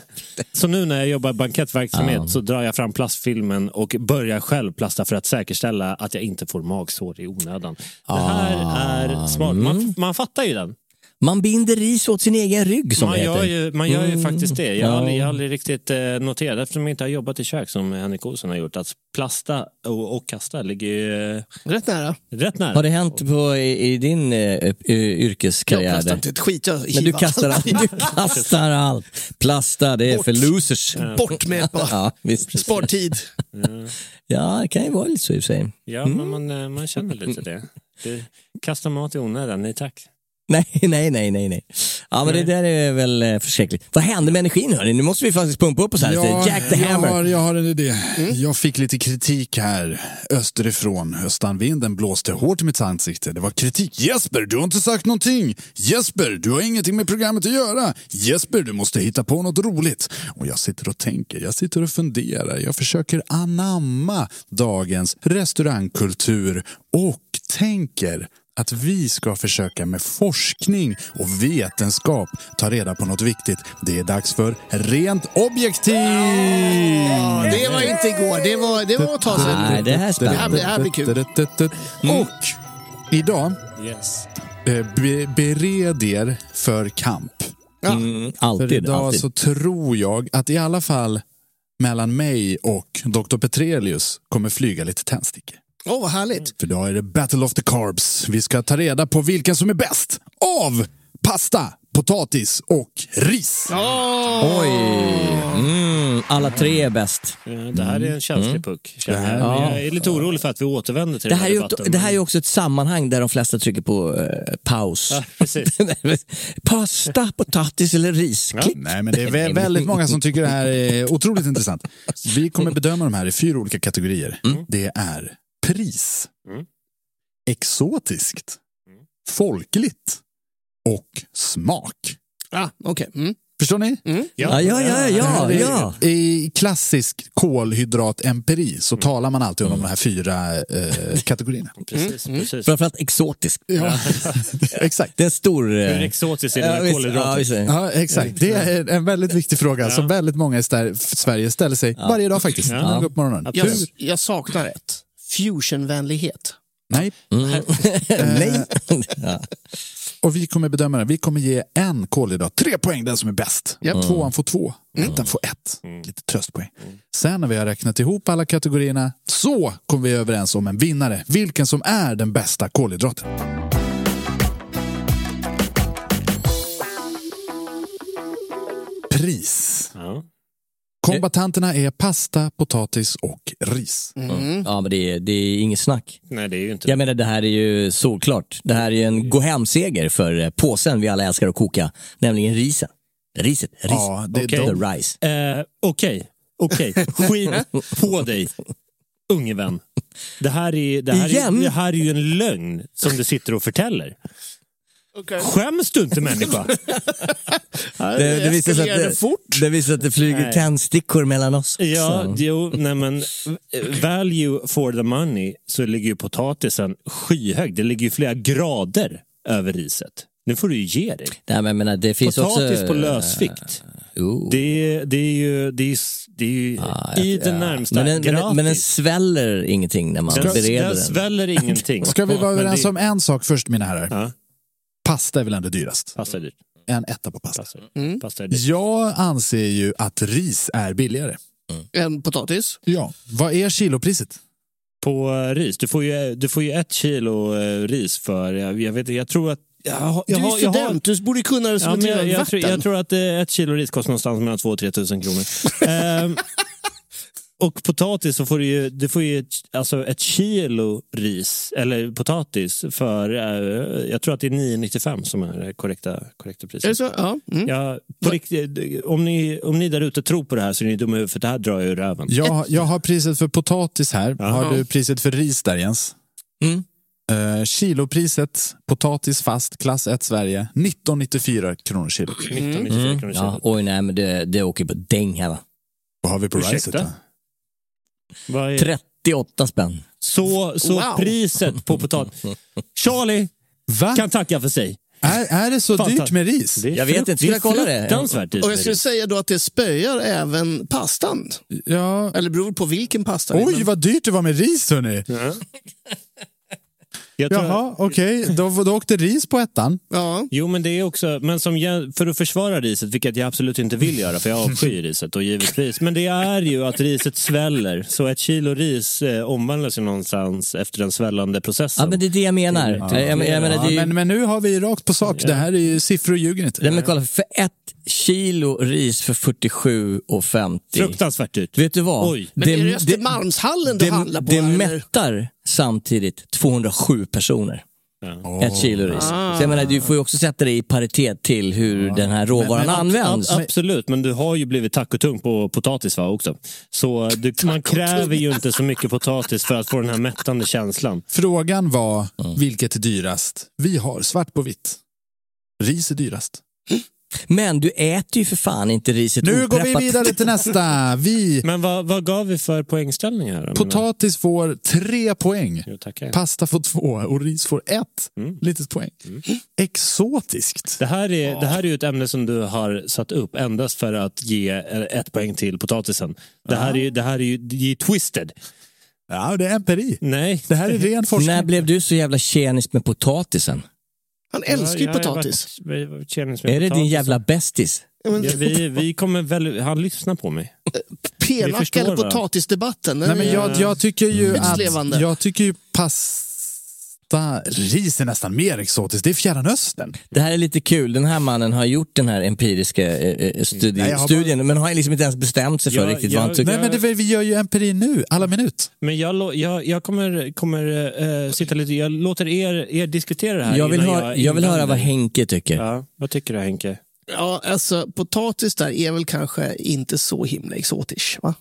Så nu när jag jobbar bankettverksamhet så drar jag fram plastfilmen och börjar själv plasta för att säkerställa att jag inte får magsår i onödan. Det här är smart. Man, man fattar ju den. Man binder ris åt sin egen rygg som Man det gör, heter. ju, man gör ju Mm. faktiskt det. Jag har, Ja. aldrig, jag har aldrig riktigt eh, noterat, eftersom jag inte har jobbat i kök som Henrik Olsson har gjort, att plasta och, och kasta ligger ju eh, Rätt nära. rätt nära. Har det hänt på, i, i din eh, eh, yrkeskarriär? Jag kastar inte ett skit. Jag Men du kastar, allt. du kastar allt. Plasta, det är Bort. för losers. Bort med bara. Ja, visst. Spar tid. Ja, det kan ju vara lite så i och för sig. Ja, men man, man känner lite det. det. Kasta mat i onödan, nej tack. Nej, nej, nej, nej, nej. Ja, men det där är väl eh, förskräckligt. Vad hände med energin hörni? Nu måste vi faktiskt pumpa upp oss här. Ja, Jack the jag, Hammer. har, jag har en idé. Jag fick lite kritik här österifrån. Östanvinden blåste hårt i mitt ansikte. Det var kritik. Jesper, du har inte sagt någonting. Jesper, du har ingenting med programmet att göra. Jesper, du måste hitta på något roligt. Och jag sitter och tänker, jag sitter och funderar. Jag försöker anamma dagens restaurangkultur och tänker att vi ska försöka med forskning och vetenskap ta reda på något viktigt. Det är dags för Rent Objektiv! Ja, det var inte igår. Det var, det var ett tag sedan. Nej, det här är Det här, spännande. det här blir kul. Och idag, Yes. eh, be, bered er för kamp. Mm, För alltid, idag alltid. så tror jag att i alla fall mellan mig och Dr. Petrelius kommer flyga lite tändstickor. Åh, vad härligt. För idag är det Battle of the Carbs. Vi ska ta reda på vilken som är bäst av pasta, potatis och ris. Oj! Mm, alla tre är bäst. Ja, det här är en känslig puck. känner jag. Mm. Ja. Jag är lite orolig för att vi återvänder till Det här, här är debatten. det här är också ett sammanhang där de flesta trycker på eh, paus. Ja, precis. Pasta, potatis eller ris. Klick. Nej, men det är vä- väldigt många som tycker det här är otroligt intressant. Vi kommer bedöma de här i fyra olika kategorier. Det är pris, Mm. exotiskt, folkligt och smak. Ah, okej. Mm. Förstår ni? Ja, ja, ja, ja, är- ja. I klassisk kolhydratempiri så talar man alltid om de här fyra eh, kategorierna. Precis, precis. Framförallt exotisk. Ja, exakt. Det är en stor... eh, Hur exotiskt är det ja, visst, kolhydrater? ja. Ja, exakt. Det är en väldigt viktig fråga som väldigt många i Sverige ställer sig varje dag faktiskt. Går upp morgonen. Jag, jag saknar ett. Fusionvänlighet. Nej. Nej. ja. Och vi kommer bedöma det. Vi kommer ge en kolhydrat tre poäng, den som är bäst. Tvåan får två, ettan får ett. Lite tröstpoäng. Sen när vi har räknat ihop alla kategorierna så kommer vi överens om en vinnare. Vilken som är den bästa kolhydraten. Pris. Ja. Kombatanterna är pasta, potatis och ris. ja, men det är, det är inget snack. Nej, det är ju inte Jag menar, det här är ju solklart. Det här är ju en gå hem-seger för eh, påsen vi alla älskar att koka, nämligen risen. Riset, ris. Ja, det, Okej. de, The rice. Eh, Okej, okej. Skit på dig, unge vän. Det här, är, det, här är, det här är ju en lögn som du sitter och förtäller. Skäms du inte människa? Det, det, visar sig att det, fort. det visar att det flyger Nej. tändstickor mellan oss. Ja, Så. jo, nej men value for the money så ligger ju potatisen skyhög. Det ligger ju flera grader över riset. Nu får du ju ge dig. Nej, men jag menar, det finns Potatis också... på lösvikt. Oh. Det, det är ju, det är, det är ju Ah, i ja. det närmsta men den, men, den, gratis. men den sväller ingenting när man den, bereder den den. sväller ingenting. Ska vi vara Men överens om en sak först mina herrar? Ja, Pasta är väl ändå dyrast? pasta är dyrt. En etta på pasta. Pasta, Mm. pasta är dyrt. Jag anser ju att ris är billigare. En potatis. Ja. Vad är kilopriset? På eh, ris, du får ju, du får ju ett kilo eh, ris för, jag, jag vet jag tror att jag, har- Du jag, är jag har- student, du borde kunna det som Ja, ett jag, jag, vatten. tror, jag tror att eh, ett kilo ris kostar någonstans mellan 2 och 3 tusen kronor. Och potatis så får du ju, du får ju ett, alltså ett kilo ris, eller potatis, för eh, jag tror att det är 9,95 som är det korrekta, korrekta Är priset. det så? Ja. Mm. Ja, på riktigt, om, ni, om ni där ute tror på det här så är ni dumma huvudet, för det här drar jag ur röven. Jag, jag har priset för potatis här. Ja. Har du priset för ris där Jens? Mm. Eh, kilopriset, potatis fast, klass 1 Sverige, 1994 kronor kilo. 19,94 Mm. kronor Ja, kilo. oj, nej, men det, det åker på däng här va. Vad har vi på Ursäkta? riset? då? Vad är, 38 spänn. så så Wow. priset på potatis. Charlie Va? kan tacka för sig. Är, är det så Fanta- dyrt med ris? Jag vet inte, ska är jag kolla det? Och jag skulle säga då att det spöar även pastan. Ja. Eller beror på vilken pasta. Oj, men- vad dyrt det var med ris hörni. Ja. Jag tror, Jaha, okej. Då, då åkte ris på ettan. Ja. Jo, men det är också, men som jag, för att försvara riset, vilket jag absolut inte vill göra, för jag avskyr riset och givetvis. Men det är ju att riset sväller, så ett kilo ris eh, omvandlas ju någonstans efter den svällande processen. Ja, men det är det jag menar. Jag, jag, jag menar, Ja, det är ju, men, men nu har vi rakt på sak. Det här är ju siffror ljuger inte. Nej, men kolla, för ett kilo ris för 47,50. Fruktansvärt dyrt. Vet du vad? Oj. Men är det Östermalmshallen du det, handlar på? det eller? mättar samtidigt 207 personer. Ett kilo ris. Så jag menar, du får ju också sätta det i paritet till hur den här råvaran Men ab- används. ab- absolut, men du har ju blivit tacotung på potatis va, också. Så du, man kräver ju inte så mycket potatis för att få den här mättande känslan. Frågan var vilket är dyrast? Vi har svart på vitt. Ris är dyrast. Men du äter ju för fan inte riset Nu går vi vidare till nästa. Vi, Men vad, vad gav vi för poängställning här? potatis får tre poäng. Jo. Pasta får två och ris får ett Mm. litet poäng. Exotiskt. Det här, är, det här är ju ett ämne som du har satt upp endast för att ge eh, ett poäng till potatisen. Det här är, ju- det här är ju det är twisted. Ja, det är empiri. Nej. Det här är ren forskning. När blev du så jävla tjenisk med potatisen? Han älskar ju potatis. varit- varit Är det din jävla bästis? Ja, vi, vi kommer väl, han lyssnar på mig. Vi Penacka förstår eller potatisdebatten. Nej, men jag, jag tycker ju Högst att jag tycker ju pasta pasta, ris är nästan mer exotiskt. Det är Fjärran Östern. Det här är lite kul. Den här mannen har gjort den här empiriska eh, eh, studi- Nej, jag har studien, men har liksom inte ens bestämt sig för Ja, riktigt jag- vad han tycker. Nej, men det, vi gör ju empiri nu, alla minut. Men jag, jag, jag kommer, kommer eh, sitta lite, jag låter er, er diskutera det här Jag vill, höra, jag vill höra vad. Henke tycker. Ja, vad tycker du Henke? Ja, alltså potatis där är väl kanske inte så himla exotisk, va?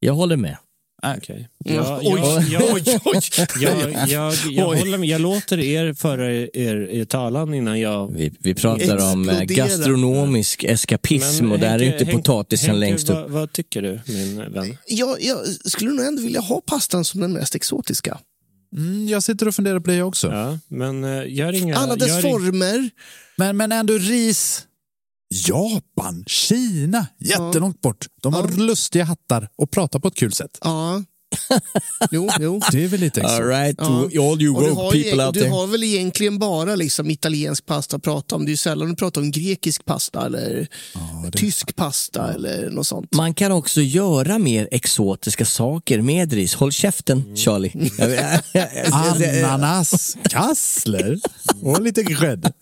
Jag håller med. Okej. Mm. Jag, Oj, jag, jag, oj, oj. jag, jag, jag, Oj. håller med. jag låter er föra er, er talan innan jag... Vi, vi pratar om eh, Explodera. gastronomisk eskapism och där är inte potatisen Henke, längst upp. Vad, vad tycker du, min vän? Jag, jag skulle nog ändå vilja ha pastan som den mest exotiska. Mm, jag sitter och funderar på det också. Ja, men eh, gör inga... Alla dess gör former. Men, men ändå ris. Japan, Kina, jättelångt bort. De har lustiga hattar och pratar på ett kul sätt. Ja. Jo, jo. Det är väl lite exotiskt. All right, Ja. all you du, woke people out du there. har väl egentligen bara liksom italiensk pasta att prata om. Det är ju sällan du pratar om grekisk pasta eller tysk pasta eller något sånt. Man kan också göra mer exotiska saker med ris. Håll käften, Mm. Charlie. Ananas, kassler och lite grädde.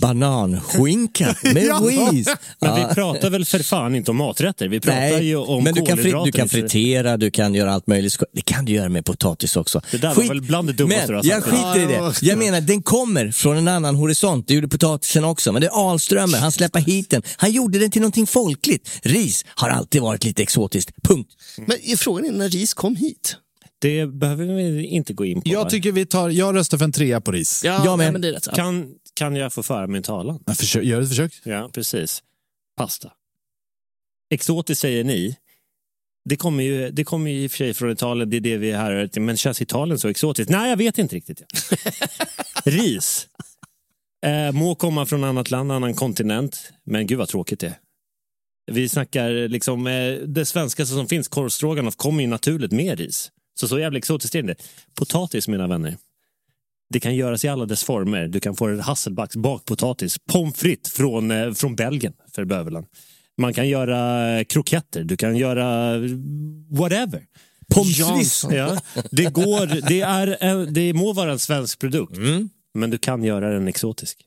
Bananskinka med ris. Men vi pratar väl för fan inte om maträtter? Vi pratar Nej, ju om men du kan, fri, du kan fritera, du kan göra allt möjligt. Det kan du göra med potatis också. Det där var väl bland det dummaste men du har jag sagt. skiter i det. Jag menar, den kommer från en annan horisont. Det gjorde potatisen också. Men det är Alströmer, han släpper hit den. Han gjorde den till någonting folkligt. Ris har alltid varit lite exotiskt. Punkt. Men frågan är när ris kom hit. Det behöver vi inte gå in på. Jag va? tycker vi tar, jag röstar för en trea på ris. Ja, Jag med. men det är rätt. kan, kan jag få föra min talan? Men försök, gör ett försök. Ja, precis. Pasta. Exotiskt säger ni. Det kommer, ju, det kommer ju i och för sig från Italien, det är det vi är här till. Men känns Italien så exotiskt? Nej, jag vet inte riktigt. Ris. Eh, må komma från annat land, annan kontinent. Men gud vad tråkigt det är. Vi snackar liksom, eh, det svenska som finns, korvstroganoff, kommer ju naturligt med ris. Så så jävla exotiskt är det. Potatis, mina vänner. Det kan göras i alla dess former. Du kan få hasselbacks, bakpotatis, pommes frites från, eh, från Belgien för bövelen. Man kan göra eh, kroketter, du kan göra eh, whatever. Pommes. Ja, det, går, det, är, det må vara en svensk produkt, men du kan göra den exotisk.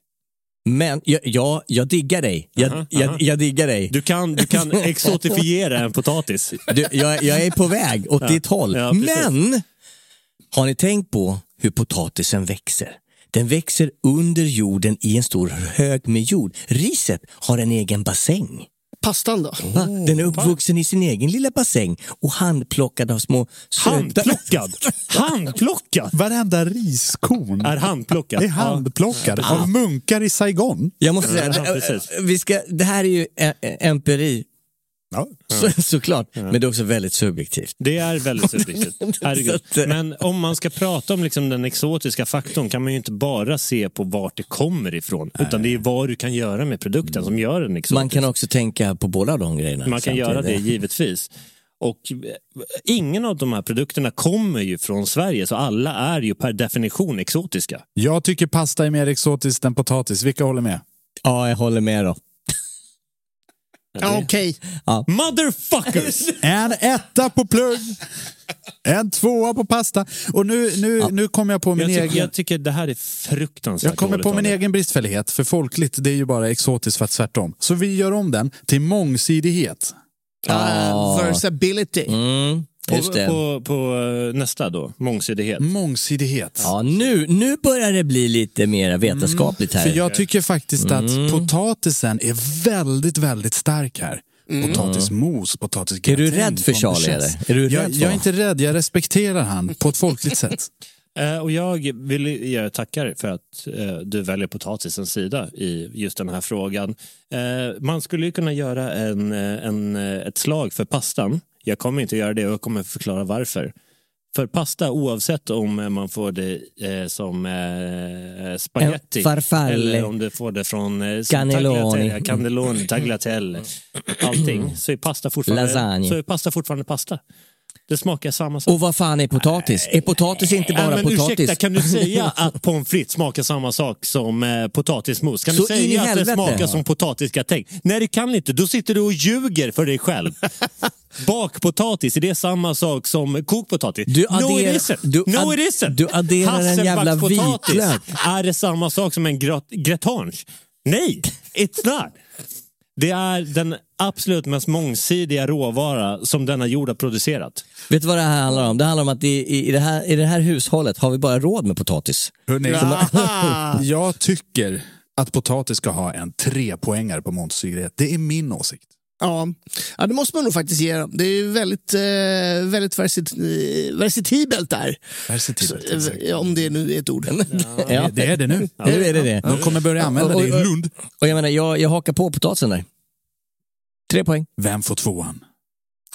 Men jag, jag, jag diggar dig. Jag, Aha, jag, aha. jag diggar dig. Du kan, du kan exotifiera en potatis. Du, jag, jag är på väg åt Ja. ditt håll. Ja. Men har ni tänkt på hur potatisen växer? Den växer under jorden i en stor hög med jord. Riset har en egen bassäng. Pastan då? Va? Den är uppvuxen i sin egen lilla bassäng och handplockad av små söta... Handplockad! Handplockad! Varenda riskorn Är handplockad. är handplockad av munkar i Saigon. Jag måste säga, Ja, precis. vi ska, det här är ju empiri, Ja. så, såklart, men det är också väldigt subjektivt. Det är väldigt subjektivt. Att, Men om man ska prata om liksom den exotiska faktorn kan man ju inte bara se på vart det kommer ifrån. Utan det är vad du kan göra med produkten som gör den exotisk. Man kan också tänka på båda de grejerna. Man kan göra det givetvis. Och eh, ingen av de här produkterna kommer ju från Sverige så alla är ju per definition exotiska. Jag tycker pasta är mer exotiskt än potatis. Vilka håller med? Ja, jag håller med då. Ja, Okej. Motherfuckers! En etta på plugg. En tvåa på pasta. Och nu, nu, nu kommer jag på min Jag, egen... jag tycker det här är fruktansvärt Jag kommer på min egen bristfällighet, för folkligt det är ju bara exotiskt för att tvärtom. Så vi gör om den till mångsidighet. Uh, versability. Mm, På, på, på eh, nästa då, mångsidighet. Mångsidighet. Ja, nu, nu börjar det bli lite mer vetenskapligt här. För jag tycker faktiskt Mm. att potatisen är väldigt, väldigt stark här. Potatismos, potatisgratäng. Är du rädd för Charlie, eller? Är du jag, rädd för jag är inte rädd, jag respekterar han på ett folkligt sätt. Eh, och jag vill ge tackar för att eh, du väljer potatisens sida i just den här frågan. Man skulle ju kunna göra en, en, ett slag för pastan. Jag kommer inte göra det och jag kommer förklara varför. För pasta, oavsett om eh, man får det eh, som eh, spaghetti eller om du får det från eh, Cannelloni. tagliatelle, cannelloni, tagliatelle, allting, så är pasta fortfarande, Lasagne. så är pasta, fortfarande pasta. Det smakar samma sak. Och vad fan är potatis? Är potatis inte bara Ja, men potatis? Ursäkta, kan du säga att pommes frites smakar samma sak som eh, potatismos? Kan Så du säga att det smakar som potatisgratäng? Nej, det kan inte. Då sitter du och ljuger för dig själv. Bakpotatis, är det samma sak som kokpotatis? Du no adderar- it isn't. du no ad- it isn't. du adderar en jävla vitlök. Är det samma sak som en grat- gratange? Nej, it's not. Det är den absolut mest mångsidiga råvara som denna jord har producerat. Vet du vad det här handlar om? Det handlar om att i, i, i, det, här, i det här hushållet har vi bara råd med potatis. Hörrni, jag tycker att potatis ska ha en trepoängare på mångsidighet. Det är min åsikt. Ja. ja, det måste man nog faktiskt ge dem. Det är ju väldigt, eh, väldigt versit, versitibelt där. Versitibelt, Så, exakt. eh, om det nu är ett ord. Ja. Det är det nu. Nu är det det. De kommer börja använda det i Lund. Och jag menar, jag, jag hakar på potatisen där. Tre poäng. Vem får tvåan?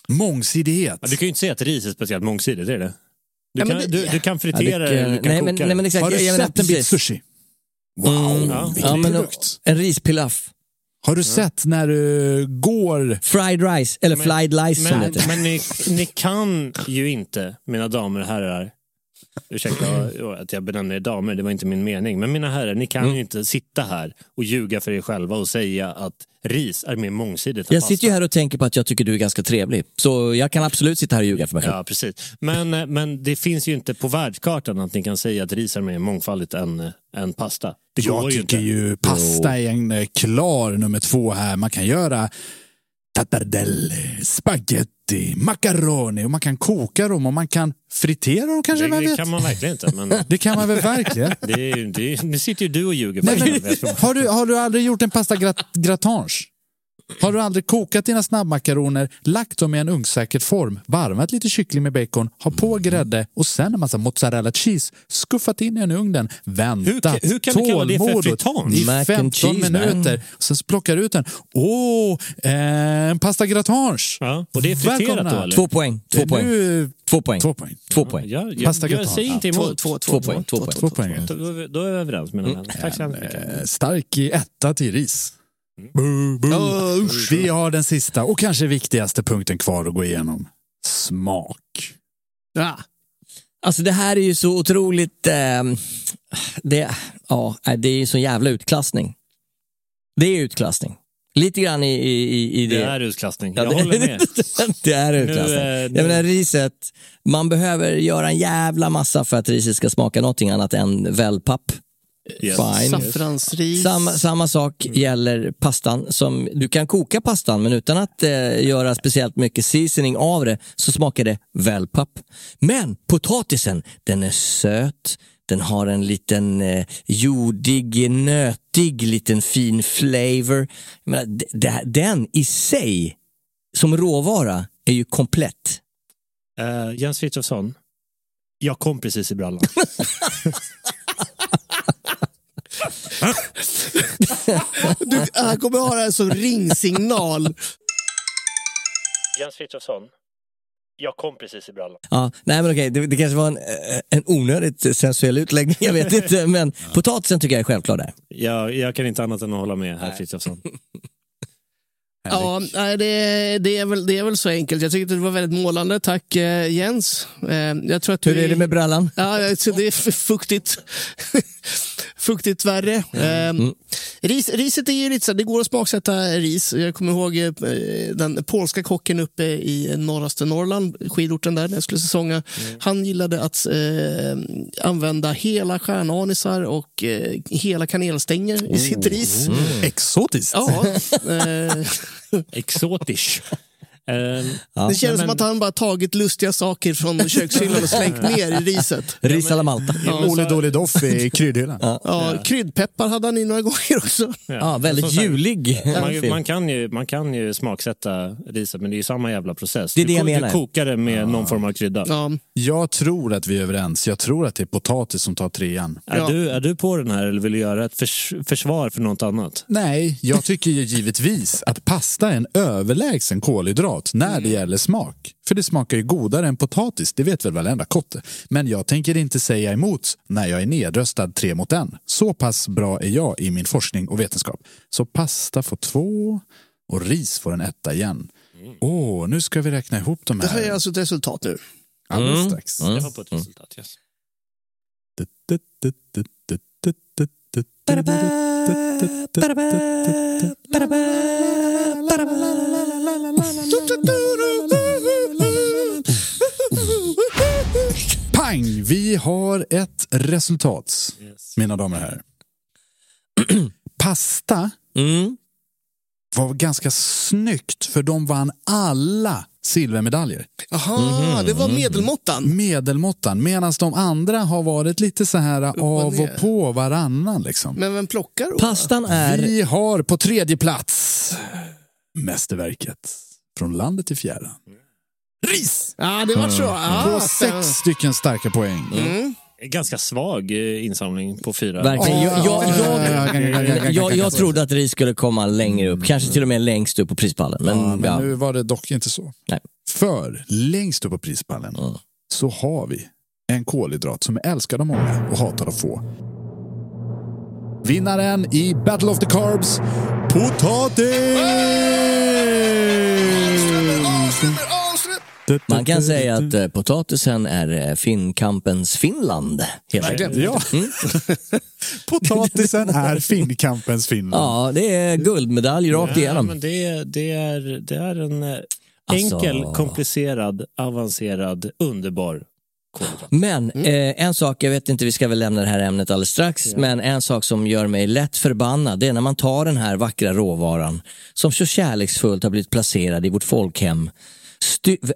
Mångsidighet. Ja, Du kan ju inte säga att ris är speciellt mångsidigt, det är det. Du, Ja, kan, det- du, du kan Ja, fritera det- det, eller du kan nej, koka men, det. nej, men exakt. Har du jag, jag menar, sett en bit sushi? Wow, Ja. vilken Ja, men, produkt. en rispilaf. Har du sett när du går... Fried rice, eller fried lice som det Men, heter. men ni, ni kan ju inte, mina damer och herrar, ursäkta att jag benämner er damer, det var inte min mening, men mina herrar, ni kan Mm. ju inte sitta här och ljuga för er själva och säga att ris är mer mångsidigt än Jag pasta. sitter ju här och tänker på att jag tycker du är ganska trevlig. Så jag kan absolut sitta här och ljuga för mig själv. Ja, precis. Men, eh, men det finns ju inte på världskartan att ni kan säga att ris är mer mångfaldigt än, eh, än pasta. Det Jag går ju tycker inte. ju pasta är en eh, klar nummer två här. Man kan göra tattardelle, spaghetti, macaroni och man kan koka dem och man kan fritera dem kanske, Det, det kan man verkligen inte. Men Det kan man väl verkligen? det det nu sitter ju du och ljuger. Nej, men, har, du, har du aldrig gjort en pasta grat gratange? Har du aldrig kokat dina snabbmakaroner, lagt dem i en ugnssäker form, varvat lite kyckling med bacon, ha på grädde och sen en massa mozzarella cheese, skuffat in i en ugnen, väntat Hur- hur kan du kalla det för tålmodigt fritange? i Mac and 15 cheese, minuter. Och sen plockar du ut den. Åh, eh, en pasta gratange! Ja, och det är friterat Välkomna. då eller? Två poäng. Två poäng. nu- Två poäng. Två poäng. Två poäng. Ja, jag, Pasta jag, gratin. säger inte Två, emot. två, två, Två poäng. Två poäng. Två poäng. Då, är vi överens mina vänner. Tack så hemskt mycket. Eh, Stark i etta till ris. Mm. Ja. Vi har den sista och kanske viktigaste punkten kvar att gå igenom. Smak. Ja. Alltså det här är ju så otroligt... ehm, det, ja, det är ju så jävla utklassning. Det är utklassning. Lite grann i, i, i- det. Det är utklassning. Ja, Jag det- håller med. det är utklassning. Nu, eh, Jag menar riset, man behöver göra en jävla massa för att riset ska smaka någonting annat än wellpapp. Yes. Fine. Saffransris. Samma, samma sak gäller pastan. Som, du kan koka pastan men utan att eh, göra speciellt mycket seasoning av det så smakar det wellpapp. Men potatisen, den är söt. Den har en liten eh, jordig, nötig, liten fin flavor. D- den i sig, som råvara, är ju komplett. Eh, Jens Frithiofsson, jag kom precis i brallan. Du, han kommer ha det här som ringsignal. Jens Frithiofsson, jag kom precis i brallan. Ja, nej men okej, det, det kanske var en, en onödigt sensuell utläggning, jag vet inte. Men potatisen tycker jag är självklart där. Jag, jag kan inte annat än att hålla med herr Frithiofsson. Ja, nej, det, det, är väl, det är väl så enkelt. Jag tyckte det var väldigt målande. Tack eh, Jens. Eh, jag tror att Hur vi- är det med brallan? Ja, det är fuktigt. fuktigt värre. Eh, ris, riset är ju lite så det går att smaksätta ris. Jag kommer ihåg eh, den polska kocken uppe i norraste Norrland, skidorten där, när jag skulle säsonga. Han gillade att eh, använda hela stjärnanisar och eh, hela kanelstänger i sitt ris. Exotiskt. Ja, eh, Exotisch. Eh, det känns men- som att han bara tagit lustiga saker från kökshyllan och slängt ner i riset. Ris alla Malta. Ole Dole Doff i kryddhyllan. Ja, kryddpeppar hade han i några gånger också. Ja, väldigt julig. Man, man, kan ju, man kan ju smaksätta riset men det är ju samma jävla process. Det är du, det jag ko- menar. du kokar det med någon form av krydda. Ja, Jag tror att vi är överens. Jag tror att det är potatis som tar trean. Är, Ja. du, är du på den här eller vill du göra ett förs försvar för något annat? Nej, jag tycker ju givetvis att pasta är en överlägsen kolhydrat när det gäller smak. För det smakar ju godare än potatis, det vet väl varenda kotte. Men jag tänker inte säga emot när jag är nedröstad tre mot en. Så pass bra är jag i min forskning och vetenskap. Så pasta får två och ris får en etta igen. Åh, nu ska vi räkna ihop de Det har här. jag alltså ett resultat nu. Alldeles Mm. strax. Jag har på ett resultat, yes. Pang! Vi har ett resultat, mina damer och herrar. Pasta Mm. var ganska snyggt för de vann alla silvermedaljer. Jaha, det var medelmåttan. Medelmåttan, medan de andra har varit lite så här av ner. och på varannan. Liksom. Men vem plockar då? Pastan är... Vi har på tredje plats mästerverket från landet i fjärran. Ris! Ja, det var så. Ja, På sex stycken starka poäng. Mm. Ganska svag eh, insamling på fyra. Verkligen. Jag, jag, jag, jag, jag, jag trodde att RIS skulle komma längre upp, kanske till och med längst upp på prispallen. Men, Ja, men ja. nu var det dock inte så. Nej. För längst upp på prispallen Mm. så har vi en kolhydrat som är älskad av många och hatad av få. Vinnaren i Battle of the Carbs, potatis! Man kan säga att eh, potatisen är eh, Finnkampens Finland. Verkligen. Ja. Mm. Potatisen är Finnkampens Finland. Ja, det är guldmedalj rakt Ja, igenom. men det, det, är, det är en eh, Alltså- enkel, komplicerad, avancerad, underbar. Men eh, en sak, jag vet inte, vi ska väl lämna det här ämnet alldeles strax, men en sak som gör mig lätt förbannad, det är när man tar den här vackra råvaran som så kärleksfullt har blivit placerad i vårt folkhem,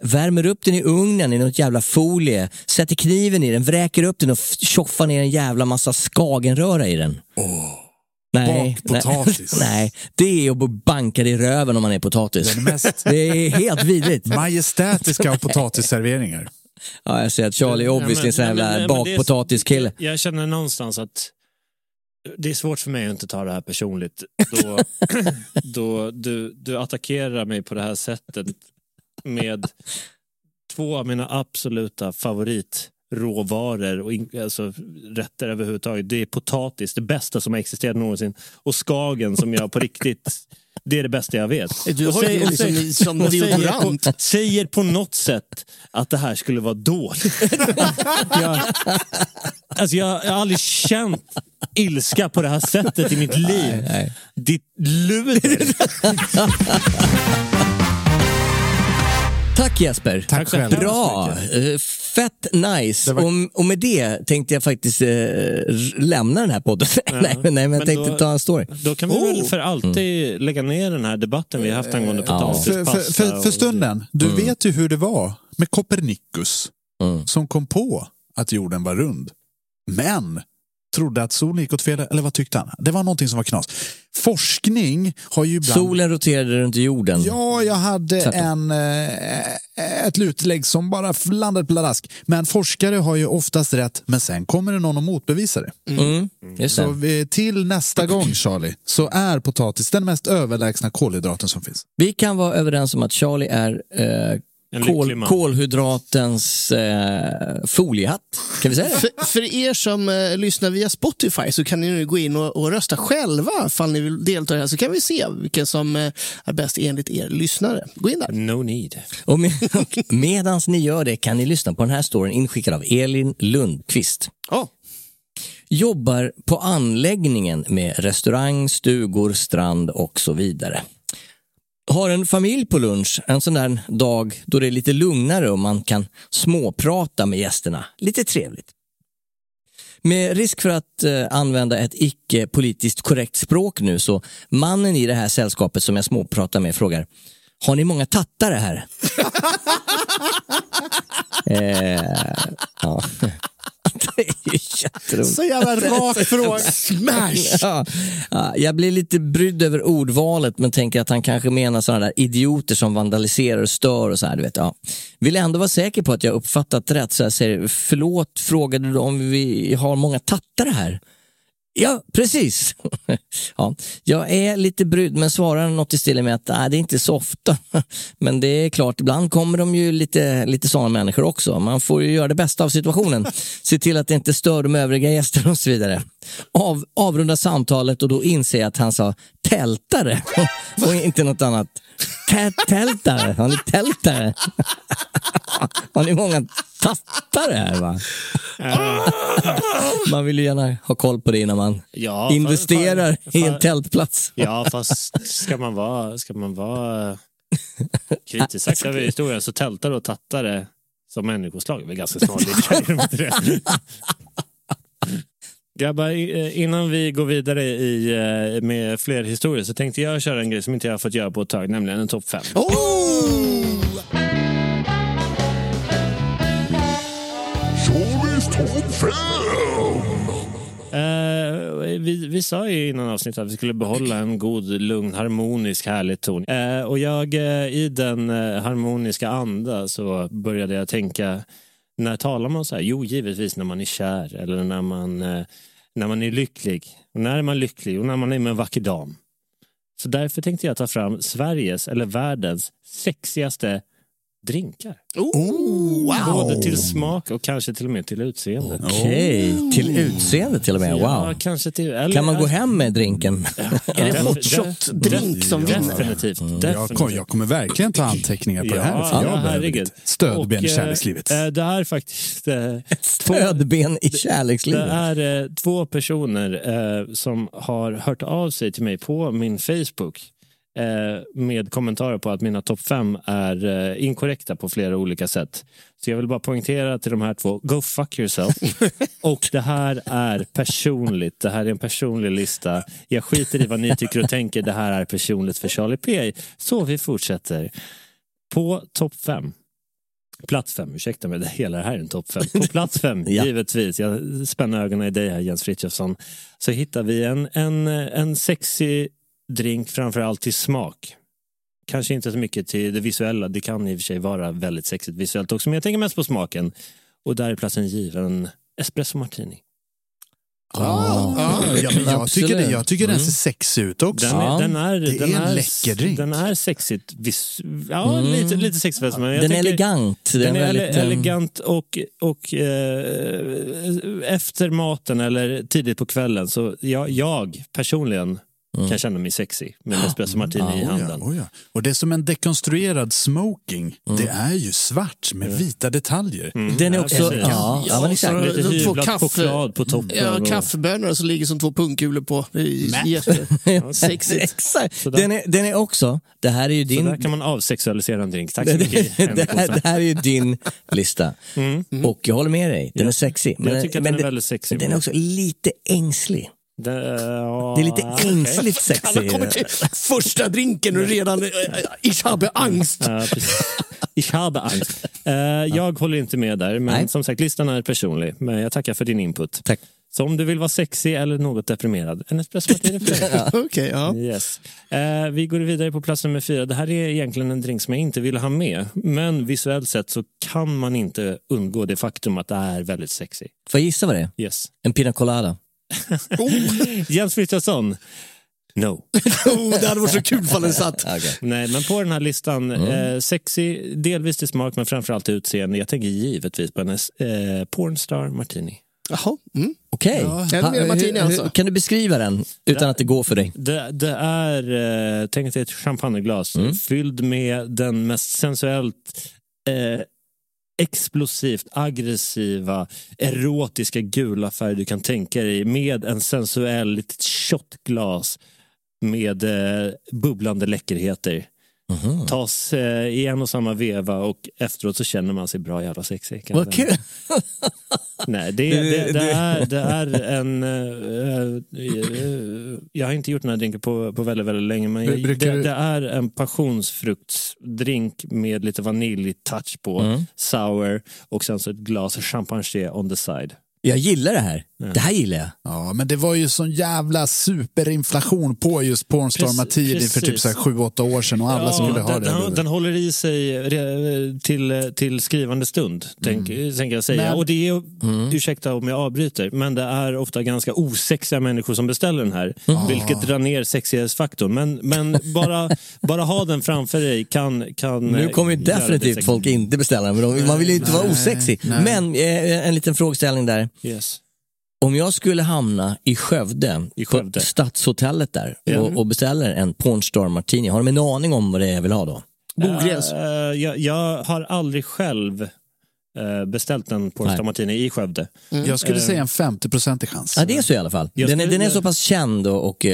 värmer upp den i ugnen i något jävla folie, sätter kniven i den, vräker upp den och tjoffar ner en jävla massa skagenröra i den. Nej, bakpotatis. Nej, nej, det är att banka det i röven om man är potatis. Den mest Det är helt vidrigt. majestätiska potatisserveringar. Ja, jag ser att Charlie är obviously en sån jävla det är- bakpotatiskille. Jag känner någonstans att det är svårt för mig att inte ta det här personligt. Då, då du, du attackerar mig på det här sättet med två av mina absoluta favoritråvaror och in, alltså, rätter överhuvudtaget. Det är potatis, det bästa som har existerat någonsin. Och skagen som jag på riktigt, det är det bästa jag vet. Du har säger- liksom säger- som och säger deodorant. på, säger på något sätt att det här skulle vara dåligt. jag, alltså jag, jag har aldrig känt ilska på det här sättet i mitt liv. nej. Ditt luder. Tack Jesper. Tack själv. Bra, Eh, fett nice. var- Och, och med det tänkte jag faktiskt eh, lämna den här podden. nej, men- nej, men jag Men tänkte då- ta en story. Då kan vi Oh. väl för alltid lägga ner den här debatten vi har haft angående Ja. potatis, För, för, för, för stunden, du vet ju hur det var med Copernicus Mm. som kom på att jorden var rund. Men trodde att solen gick åt fel eller vad tyckte han? Det var någonting som var knas. Forskning har ju ibland... Solen roterade runt jorden. Ja, jag hade en, eh, ett lutlägg som bara landade pladask. Men forskare har ju oftast rätt, men sen kommer det någon och motbevisa det. Mm. Just Så vi, till nästa gång, Charlie, så är potatis den mest överlägsna kolhydraten som finns. Vi kan vara överens om att Charlie är eh, kol, kolhydratens eh, foliehatt. Kan vi säga det? För, för er som eh, lyssnar via Spotify så kan ni nu gå in och, och rösta själva ifall ni vill delta i det här så kan vi se vilken som eh, är bäst enligt er lyssnare. Gå in där. No need. Och med, medans ni gör det kan ni lyssna på den här storyn inskickad av Elin Lundqvist. Ja. Jobbar på anläggningen med restaurang, stugor, strand och så vidare. Har en familj på lunch en sån där dag då det är lite lugnare och man kan småprata med gästerna. Lite trevligt. Med risk för att eh, använda ett icke politiskt korrekt språk nu så mannen i det här sällskapet som jag småpratar med frågar Har ni många tattare här? eh, ja. Det är ju jätteroligt. Så jävla rak fråga. Smash! Ja, ja, jag blir lite brydd över ordvalet men tänker att han kanske menar sådana där idioter som vandaliserar och stör och så här. Du vet, ja. Vill ändå vara säker på att jag uppfattat rätt så jag säger förlåt, frågade du om vi har många tattare här? Ja, precis. ja, jag är lite brydd men svarar något i stil med att nej, det är inte så ofta. men det är klart, ibland kommer de ju lite, lite sådana människor också. Man får ju göra det bästa av situationen. Se till att det inte stör de övriga gästerna och så vidare. Av, avrunda samtalet och då inser jag att han sa tältare och inte något annat. Tä- Tältare, har ni tältare? Har ni många tattare här va? Man vill ju gärna ha koll på det innan man Ja, investerar fa- fa- i en tältplats. Ja, fast ska man vara, ska man vara kritiskt sagt över historien så tältare och tattare som människoslag är väl ganska snarlika. är de inte det? Grabbar, eh, innan vi går vidare i, eh, med fler historier så tänkte jag köra en grej som inte jag har fått göra på ett tag, nämligen en topp fem. Eh, vi, vi sa ju innan avsnittet att vi skulle behålla en god, lugn, harmonisk, härlig ton. Eh, och jag, eh, i den harmoniska anda så började jag tänka, när talar man så här? Jo, givetvis när man är kär eller när man, när man är lycklig. Och när är man lycklig? Och när man är med en vacker dam. Så därför tänkte jag ta fram Sveriges, eller världens, sexigaste drinkar. Oh, wow. Både till smak och kanske till och med till utseende. Okej, till utseende till och med. Ja, Wow. kanske till, eller, Kan man gå hem med drinken? Är det hot shot drink som vinner? Definitivt. Jag, definitivt. kom, jag kommer verkligen ta anteckningar på det här. Ja, För jag ja, behöver herregud. stödben i Och, eh, kärlekslivet. eh, Det är faktiskt eh, Stödben i det kärlekslivet. är eh, två personer eh, som har hört av sig till mig på min Facebook med kommentarer på att mina topp fem är eh, inkorrekta på flera olika sätt. Så jag vill bara poängtera till de här två, go fuck yourself. och det här är personligt, det här är en personlig lista. Jag skiter i vad ni tycker och tänker, det här är personligt för Charlie P. Så vi fortsätter. På topp fem Plats fem, ursäkta mig, det hela det här är en topp fem. På plats fem, Ja. givetvis, jag spänner ögonen i dig här Jens Frithiofsson, så hittar vi en, en, en sexig drink framförallt till smak. Kanske inte så mycket till det visuella, det kan i och för sig vara väldigt sexigt visuellt också, men jag tänker mest på smaken. Och där är platsen given espresso martini. Ja, ja, men jag, tycker det, jag tycker den Mm. ser sexig ut också. Den är, den är, det den är en är, läcker drink. Den är sexigt, vis, ja Mm. lite, lite sexigt. Men jag Den är tänker- elegant. Den är väldigt, eh, elegant och, och eh, efter maten eller tidigt på kvällen så jag, jag personligen kan känna mig sexy med en espresso martini i Oh ja, handen. oh ja. Och det är som en dekonstruerad smoking. Det är ju svart med vita detaljer. Den är också... Ja, ja, men exakt. så- Lite hyvlad kaffe- choklad på toppen. Ja, och- kaffebönor som ligger som två pungkulor på. Det är jättesexigt. Exakt. Den är, den är också... Det här är ju Så din... där kan man avsexualisera en drink. Tack så det, mycket. det, här, det här är ju din lista. Mm. Och jag håller med dig, den är sexig. Jag tycker att den är väldigt sexig. Den är också lite ängslig. Det, ja, Det är lite okej. ängsligt Han sexig. har kommit till första drinken och redan... äh, Ich habe Angst. Precis. Ich habe Angst. Eh, jag håller inte med där, men Nej. som sagt, listan är personlig. Men jag tackar för din input. Tack. Så om du vill vara sexig eller något deprimerad, en espresso martini för dig. Okej, ja. Yes. Eh, vi går vidare på plats nummer fyra. Det här är egentligen en drink som jag inte vill ha med. Men visuellt sett så kan man inte undgå det faktum att det är väldigt sexy. Får jag gissa vad det är? Yes. En pina colada. Jens Frithiofsson. No. Oh, det hade varit så kul ifall den satt. Okej. Nej, men på den här listan, eh, sexy, delvis till smak men framförallt till utseende. Jag tänker givetvis på en eh, Pornstar Martini. Jaha. Mm. Okej. Martini hur- hur- alltså. Kan du beskriva den utan att det går för dig? Det, det är, eh, tänk dig ett champagneglas Mm. fylld med den mest sensuellt eh, explosivt aggressiva, erotiska gula färg du kan tänka dig med en sensuell litet shotglas med eh, bubblande läckerheter. Mhm. Tas eh, i en och samma veva och efteråt så känner man sig bra jävla sexig. Vad kul! Nej, det, Du- det, du- det, är, det är en... eh, jag har inte gjort den här drinken på, på väldigt, väldigt länge, men jag, det, det är en passionsfruktsdrink med lite vanilj-touch på, Mm. sour och sen så ett glas champagne on the side. Jag gillar det här. Det här gillar jag. Ja, men det var ju sån jävla superinflation på just Pornstar Martini för typ precis. så här sju, åtta år sedan och alla skulle ha den, det. Den, den håller i sig till, till skrivande stund, tänk, tänker jag säga. Men- och det är, ursäkta om jag avbryter, men det är ofta ganska osexiga människor som beställer den här. Vilket drar ner sexighetsfaktorn. Men, men bara, bara ha den framför dig kan... kan Nu kommer ju det definitivt folk inte beställa den, man vill ju inte vara osexig. nej. Men eh, en liten frågeställning där. Yes. Om jag skulle hamna i Skövde, I Skövde. på Stadshotellet där Ja. och, och beställer en Pornstar Martini, har de en aning om vad det är jag vill ha då? Bogräs. Eh, jag, jag har aldrig själv eh, beställt en Pornstar. Martini i Skövde. Jag skulle Eh, säga en 50-procentig chans. Ja, det är så i alla fall. Den är, den är så pass känd och, och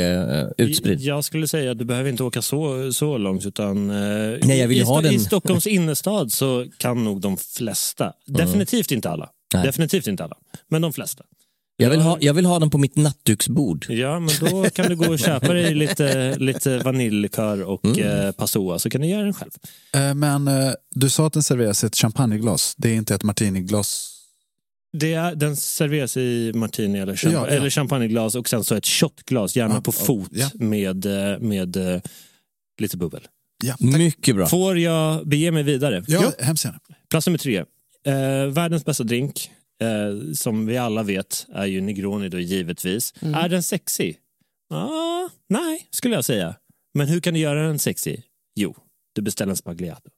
utspridd. Jag skulle säga att du behöver inte åka så, så långt. Utan, Nej, jag vill i, ha Sto- den. I Stockholms innerstad så kan nog de flesta, definitivt inte alla, Nej. definitivt inte alla, men de flesta. Jag vill, ha, jag vill ha den på mitt nattduksbord. Ja, men då kan du gå och köpa dig lite, lite vaniljlikör och Mm. eh, Passoa så kan du göra den själv. Eh, Men eh, du sa att den serveras i ett champagneglas. Det är inte ett martiniglas. Det är, den serveras i martini eller, champ- Ja, ja. eller champagneglas och sen så ett shotglas, gärna Ja, på fot ja. med, eh, med eh, lite bubbel. Mycket bra. Får jag bege mig vidare? Ja, hemskt gärna. Plats nummer tre. Eh, världens bästa drink, eh, som vi alla vet, är ju Negroni då givetvis. Är den sexy? Ah, nej, skulle jag säga. Men hur kan du göra den sexy? Jo, du beställer en spagliato.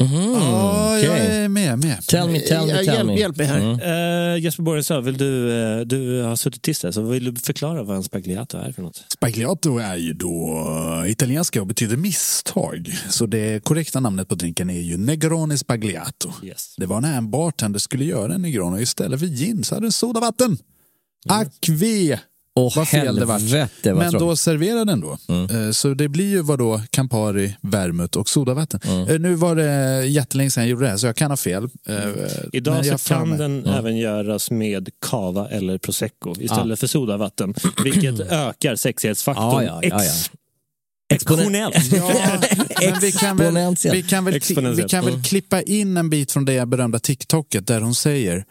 Mhm, Ja, jag okej. är med. med. Tell me, tell me, tell hjälp, me. hjälp mig här. Mm. Eh, Jesper Borgensson, vill du, eh, du har suttit tyst där, så vill du förklara vad en spagliato är för något? Spagliato är ju då italienska och betyder misstag. Så det korrekta namnet på drinken är ju Negroni Spagliato. Yes. Det var när en bartender skulle göra en Negroni istället för gin så hade den sodavatten. Ack ve! Åh Vad fel det vad Men då serverar den då. Eh, Så det blir ju vad då Campari, vermouth och sodavatten. Eh, Nu var det jättelänge sedan jag gjorde det här så jag kan ha fel. Eh, Idag men så kan mig. den även göras med cava eller prosecco istället för sodavatten, vilket ökar sexighetsfaktorn Ja, ja, ja, ja. ex- exponentiellt. Ja, men vi kan väl, Exponentiellt. vi kan väl, Exponentiellt. vi kan väl klippa in en bit från det berömda TikToket där hon säger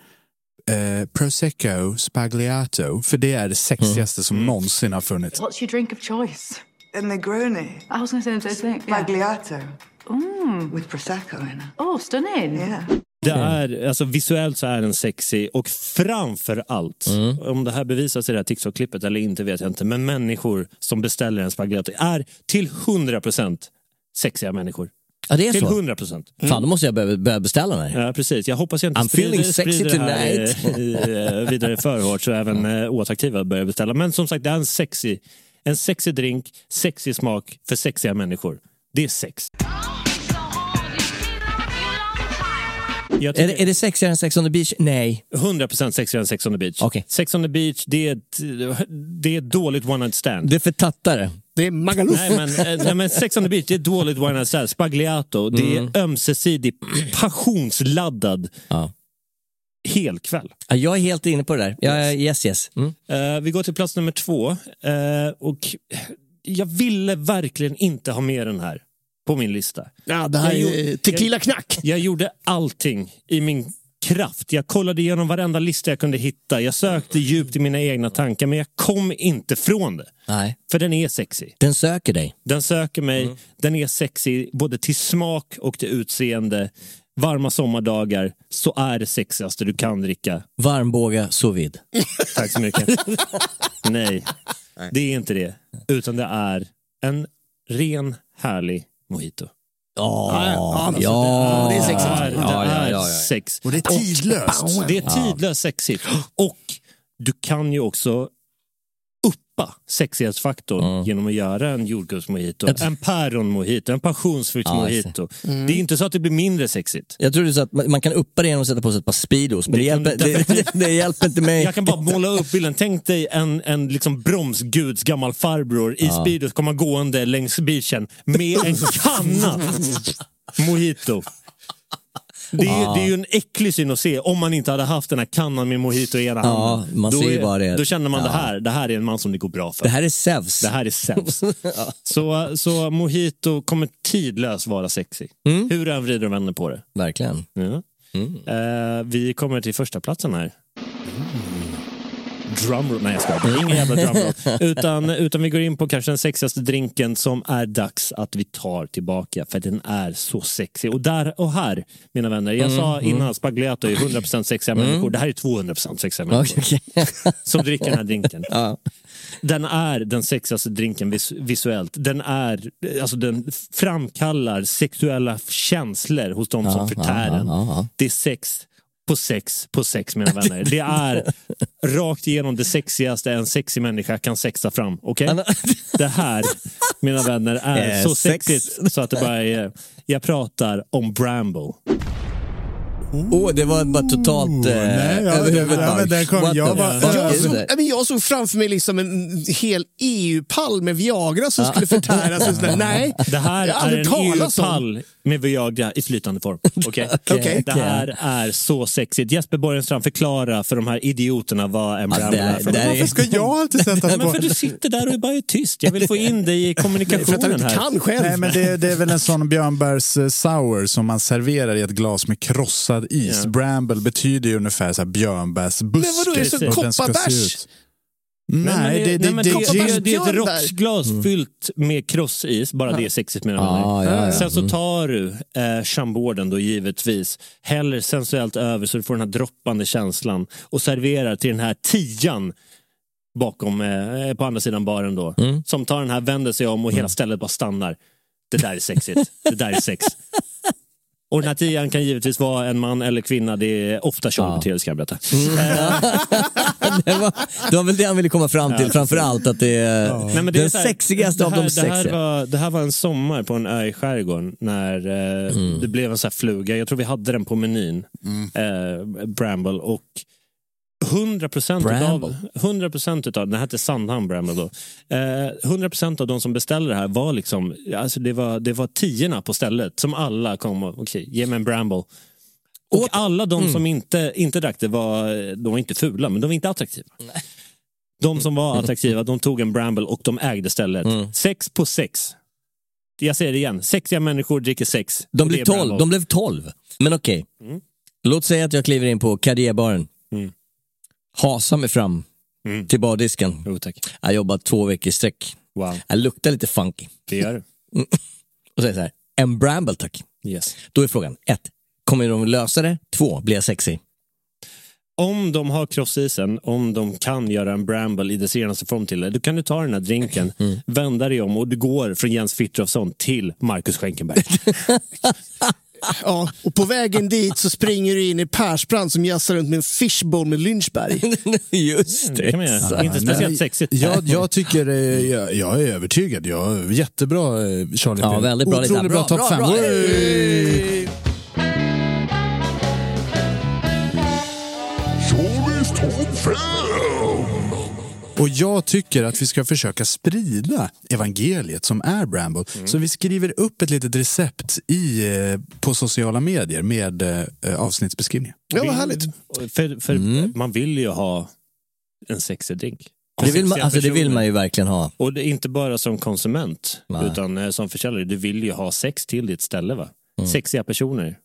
eh, prosecco spagliato, för det är det sexigaste som någonsin har funnits. What's your drink of choice? A Negroni. I was to say the same thing. Spagliato. Mm. With Prosecco in it. Oh, stunning. Yeah. Det är, alltså visuellt så är den sexy och framför allt, om det här bevisas i det här TikTok-klippet eller inte vet jag inte, men människor som beställer en spagetti är till 100% sexiga människor. Ja, det är Till så? 100%. Fan, då måste jag börja, börja beställa här. Ja, precis. Jag hoppas jag inte I'm sprider, sprider det här i, i, eh, vidare för hårt så även eh, oattraktiva börjar beställa. Men som sagt, det är en sexy, en sexy drink, sexy smak för sexiga människor. Det är sex. Är det, är det sexigare än Sex on the beach? Nej. 100% sexigare än Sex on the beach. Okej. Sex on the beach, det är ett, det är ett dåligt one night stand. Det är för tattare. Det är Magaluf. Nej men, eh, nej men Sex on the beach, det är dåligt one night stand. Spagliato, det är ömsesidig, passionsladdad Ja. helkväll. Ja, Jag är helt inne på det där. Ja, yes, yes. Mm. Eh, vi går till plats nummer två. Eh, och jag ville verkligen inte ha med den här på min lista. Ja, det här Jag är gjorde- tequila knack. Jag gjorde allting i min kraft. Jag kollade igenom varenda lista jag kunde hitta. Jag sökte djupt i mina egna tankar men jag kom inte från det. Nej. För den är sexy. Den söker dig. Den söker mig. Mm. Den är sexy både till smak och till utseende. Varma sommardagar så är det sexigaste du kan dricka. Varmbåga sous vide. Tack så mycket. Nej, det är inte det. Utan det är en ren, härlig mojito. Ja, ja, ja, det är sexigt. Ja, ja, ja. sex. Och det är tidlöst. Det är tidlöst sexigt. Och du kan ju också uppa sexighetsfaktorn genom att göra en jordgubbsmojito, en päronmojito, en passionsfruktsmojito. Det är inte så att det blir mindre sexigt. Jag trodde så att man man kan uppa det genom att sätta på sig ett par Speedos, men det, Det hjälper, det, det, det hjälper inte mig. Jag kan bara måla upp bilden. Tänk dig en, en liksom bromsguds gammal farbror i Speedos komma gående längs beachen med en kanna mojito. Det är, det är ju en äcklig syn att se om man inte hade haft den här kannan med mojito i ena Ja, handen. man då, ser bara det. då känner man Ja. det här, det här är en man som det går bra för. Det här är Zeus. Det här är Zeus. så, så mojito kommer tidlöst vara sexy. Mm. Hur än vrider och vänder på det. Verkligen. Ja. Eh, vi kommer till första platsen här. Drumroll. Nej jag skojar, ingen jävla drumroll. utan, utan vi går in på kanske den sexigaste drinken som är dags att vi tar tillbaka för den är så sexig. Och där och här, mina vänner, jag sa innan Spagliato är 100% sexiga människor. Det här är 200% sexiga människor okej. som dricker den här drinken. Ja. Den är den sexigaste drinken vis visuellt. Den, är, alltså den framkallar sexuella känslor hos de som Ja, förtär ja, den. Det är sex på sex på sex mina vänner. Det är rakt igenom det sexigaste en sexig människa kan sexa fram. Okej? Det här, mina vänner, är Eh, så sex. sexigt så att det bara är... Jag pratar om Bramble. Åh, det var bara totalt eh, nej, ja, över huvudet. ja, men kom- jag såg, that? nej, men jag såg framför mig liksom en hel EU-pall med Viagra som skulle förtäras. Nej, Det här är en. EU-pall med Viagra i flytande form. Okej? Okej. Det här är så sexigt. Jesper Borgenstrand, förklara för de här idioterna vad en Ja, Bramble det är. är- för är- Varför ska jag alltid sätta Men på? för du sitter där och bara är tyst. Jag vill få in dig i för att kommunikationen inte här. kan själv. Nej, men det, det är väl en sån björnbärs eh, sour som man serverar i ett glas med krossad is. Ja. Bramble betyder ju ungefär så här björnbärsbuske. Men vadå, är det se kopparbärs? Nej, det, det, nej, det, det, det, det, det är ett rocksglas fyllt med krossis. Bara det är sexigt med Ah, ja, ja. Sen så tar du eh, chamborden då givetvis, häller sensuellt över så du får den här droppande känslan och serverar till den här tian bakom, eh, på andra sidan baren då. Mm. Som tar den här, vänder sig om och hela stället bara stannar. Det där är sexigt. Det där är sex. Och den här tian kan givetvis vara en man eller kvinna. Det är ofta Sean ska jag berätta. det, var, det var väl det han ville komma fram till, framför allt att det är Nej, men det är den här, sexigaste det av här, de det här, sexiga. var, det här var en sommar på en ö i skärgården när eh, Mm. det blev en sån här fluga. Jag tror vi hade den på menyn. Eh, Bramble. Och 100 procent av, 100 utav, hette Sandhamn Bramble då. Eh, 100 procent av de som beställde det här var liksom, alltså det var, det var tiorna på stället som alla kom och, okej, ge mig en Bramble. Och alla de Mm. som inte, inte drack det var, de var inte fula, men de var inte attraktiva. De som var attraktiva, de tog en Bramble och de ägde stället. Mm. Sex på sex. Jag säger det igen, sexiga människor dricker sex. De blev är 12, Bramble. de blev 12. Men okej. Mm. Låt säga att jag kliver in på Carrierbaren. Mm. Hasar mig fram Mm. till bardisken. Jo, tack. Jag har jobbat två veckor i sträck. Wow, Jag luktar lite funky. det gör det. Och säger så här, en Bramble tack. Yes. Då är frågan, ett, kommer de lösa det? Två, blir jag sexy? Om de har krossisen, om de kan göra en Bramble i dess renaste form till det, då kan du ta den här drinken, Mm. vända dig om och du går från Jens Frithiofsson till Marcus Schenkenberg. Ja, och på vägen dit så springer du in i Persbrandt som jassar runt med en fishbowl med Lynchberg. Just Det kan man göra. exakt. Inte speciellt sexigt. jag, jag tycker, eh, jag, jag är övertygad. Jag, jättebra eh, Charlie. Ja, väldigt bra, Otroligt bra, Bra, topp bra, fem. bra. Oj! Och jag tycker att vi ska försöka sprida evangeliet som är Bramble. Så vi skriver upp ett litet recept i, eh, på sociala medier med eh, avsnittsbeskrivningar. Ja, vad härligt. För, för Mm. man vill ju ha en sexig drink. Det vill, man, alltså, det vill man ju verkligen ha. Och det är inte bara som konsument, Nej. utan eh, som försäljare. Du vill ju ha sex till ditt ställe. va? Sexiga personer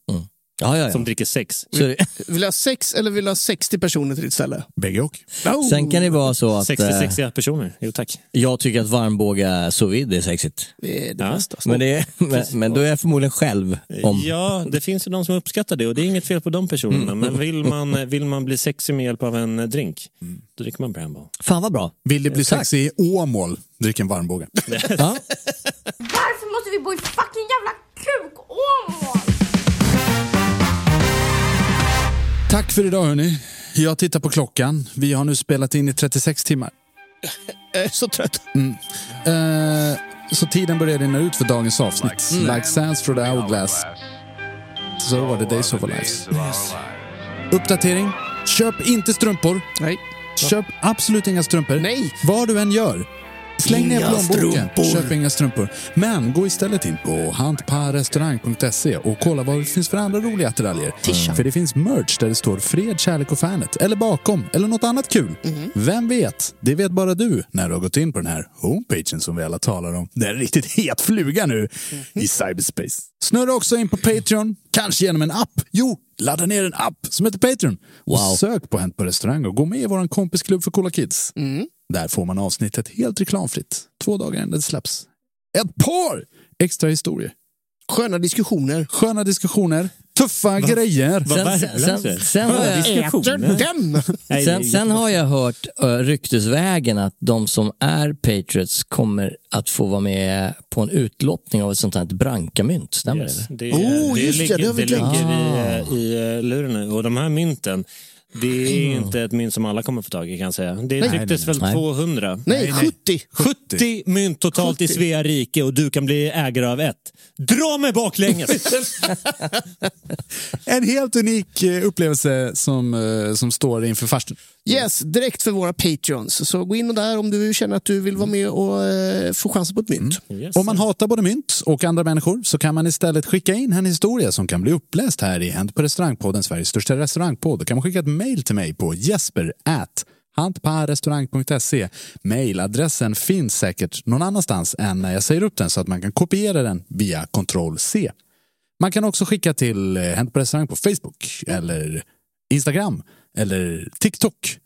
Ja, ja, som ja. dricker sex. Så, det- Vill du ha sex eller vill du ha 60 personer till ditt ställe? Bägge och. Oh. sen kan det vara så att 60 eh, sexiga personer. Jo tack. jag tycker att varmbåga sous vide är sexigt. Det är det Ja. bästa. Men, det är, men, men då är jag förmodligen själv om... Ja, det finns ju de som uppskattar det och det är inget fel på de personerna. Mm. Men vill man, vill man bli sexig med hjälp av en eh, drink, då dricker man Bramble. Fan vad bra. Vill det bli Tack. sexig i Åmål, drick en varmbåge. Ja. Varför måste vi bo i fucking jävla kuk-Åmål? Tack för idag hörni. Jag tittar på klockan. Vi har nu spelat in i 36 timmar. Jag är så trött. Eh, så tiden börjar rinna ut för dagens avsnitt. Like sands through the hourglass. So are the days of our lives. Uppdatering. Köp inte strumpor. Nej. Köp absolut inga strumpor. Nej. Vad du än gör. Släng ner plånboken. Köp inga strumpor. Men gå istället in på hantparrestaurang.se och kolla vad det finns för andra roliga attiraljer. För det finns merch där det står fred, kärlek och fanet. Eller bakom. Eller något annat kul. Vem vet? Det vet bara du när du har gått in på den här homepagen som vi alla talar om. Det är en riktigt het fluga nu i cyberspace. Snurra också in på Patreon. Kanske genom en app. Jo, ladda ner en app som heter Patreon. Wow. Och sök på Hänt på restaurang och gå med i vår kompisklubb för coola kids. Där får man avsnittet helt reklamfritt. Två dagar innan det släpps. Ett par extra historier. Sköna diskussioner. Sköna diskussioner. Tuffa grejer. Sen, sen, sen, sen, har jag, den! sen, sen har jag hört uh, ryktesvägen att de som är Patriots kommer att få vara med på en utlottning av ett sånt här brankamynt. Stämmer Yes, det? det, Oh, det, just det, ligger, det det ligger i, i eh, luren nu. Och de här mynten, det är inte ett mynt som alla kommer få tag i kan jag säga. Det Nej. trycktes väl Nej. 200? Nej, 70. 70 mynt totalt i 70. Svea rike och du kan bli ägare av ett. Dra mig baklänges! En helt unik eh, upplevelse som, eh, som står inför farstun. Yes, direkt för våra patreons. Så gå in och där om du känner att du vill vara med och eh, få chansen på ett mynt. Yes. Om man hatar både mynt och andra människor så kan man istället skicka in en historia som kan bli uppläst här i Hänt på restaurangpodden, Sveriges största restaurangpodd. Då kan man skicka ett mejl till mig på jesper at hantparrestaurang.se. Mailadressen finns säkert någon annanstans än när jag säger upp den så att man kan kopiera den via Ctrl C. Man kan också skicka till eh, Hänt på restaurang på Facebook eller Instagram eller TikTok.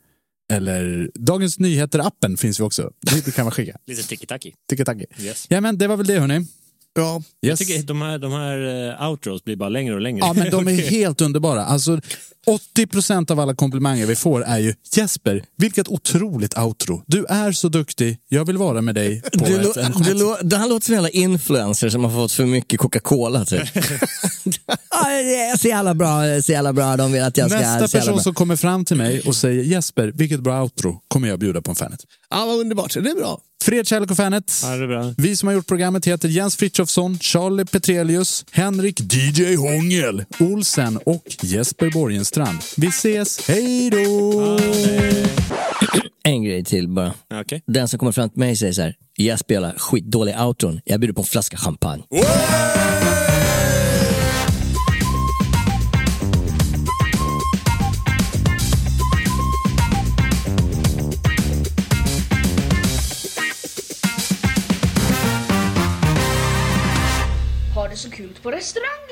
Eller Dagens Nyheter-appen finns vi också. Det kan man skicka. Lite tiki-taki. Tiki-taki. Yes. Ja, men det var väl det hörni. Ja. Jag tycker de här, de här eh, outros blir bara längre och längre. Ja, men de är helt underbara. Alltså, 80% av alla komplimanger vi får är ju Jesper, vilket otroligt outro. Du är så duktig, jag vill vara med dig på Du, ett... En, du, det här låter som jävla influencer som har fått för mycket Coca-Cola. Typ. så jävla bra, så jävla bra. De vill att jag ska... nästa person som kommer fram till mig och säger Jesper, vilket bra outro, kommer jag bjuda på en Fanet. Ja, vad underbart. Det är bra. Fred kärlek och Fanet. Ja, det är bra. Vi som har gjort programmet heter Jens Frithiofsson, Charlie Petrelius, Henrik DJ Hångel, Olsen och Jesper Borgenstrand. Vi ses, hej då! En grej till bara. Okej. Den som kommer fram till mig säger så här, jag spelar skitdålig outron, jag bjuder på en flaska champagne. Ha det så kul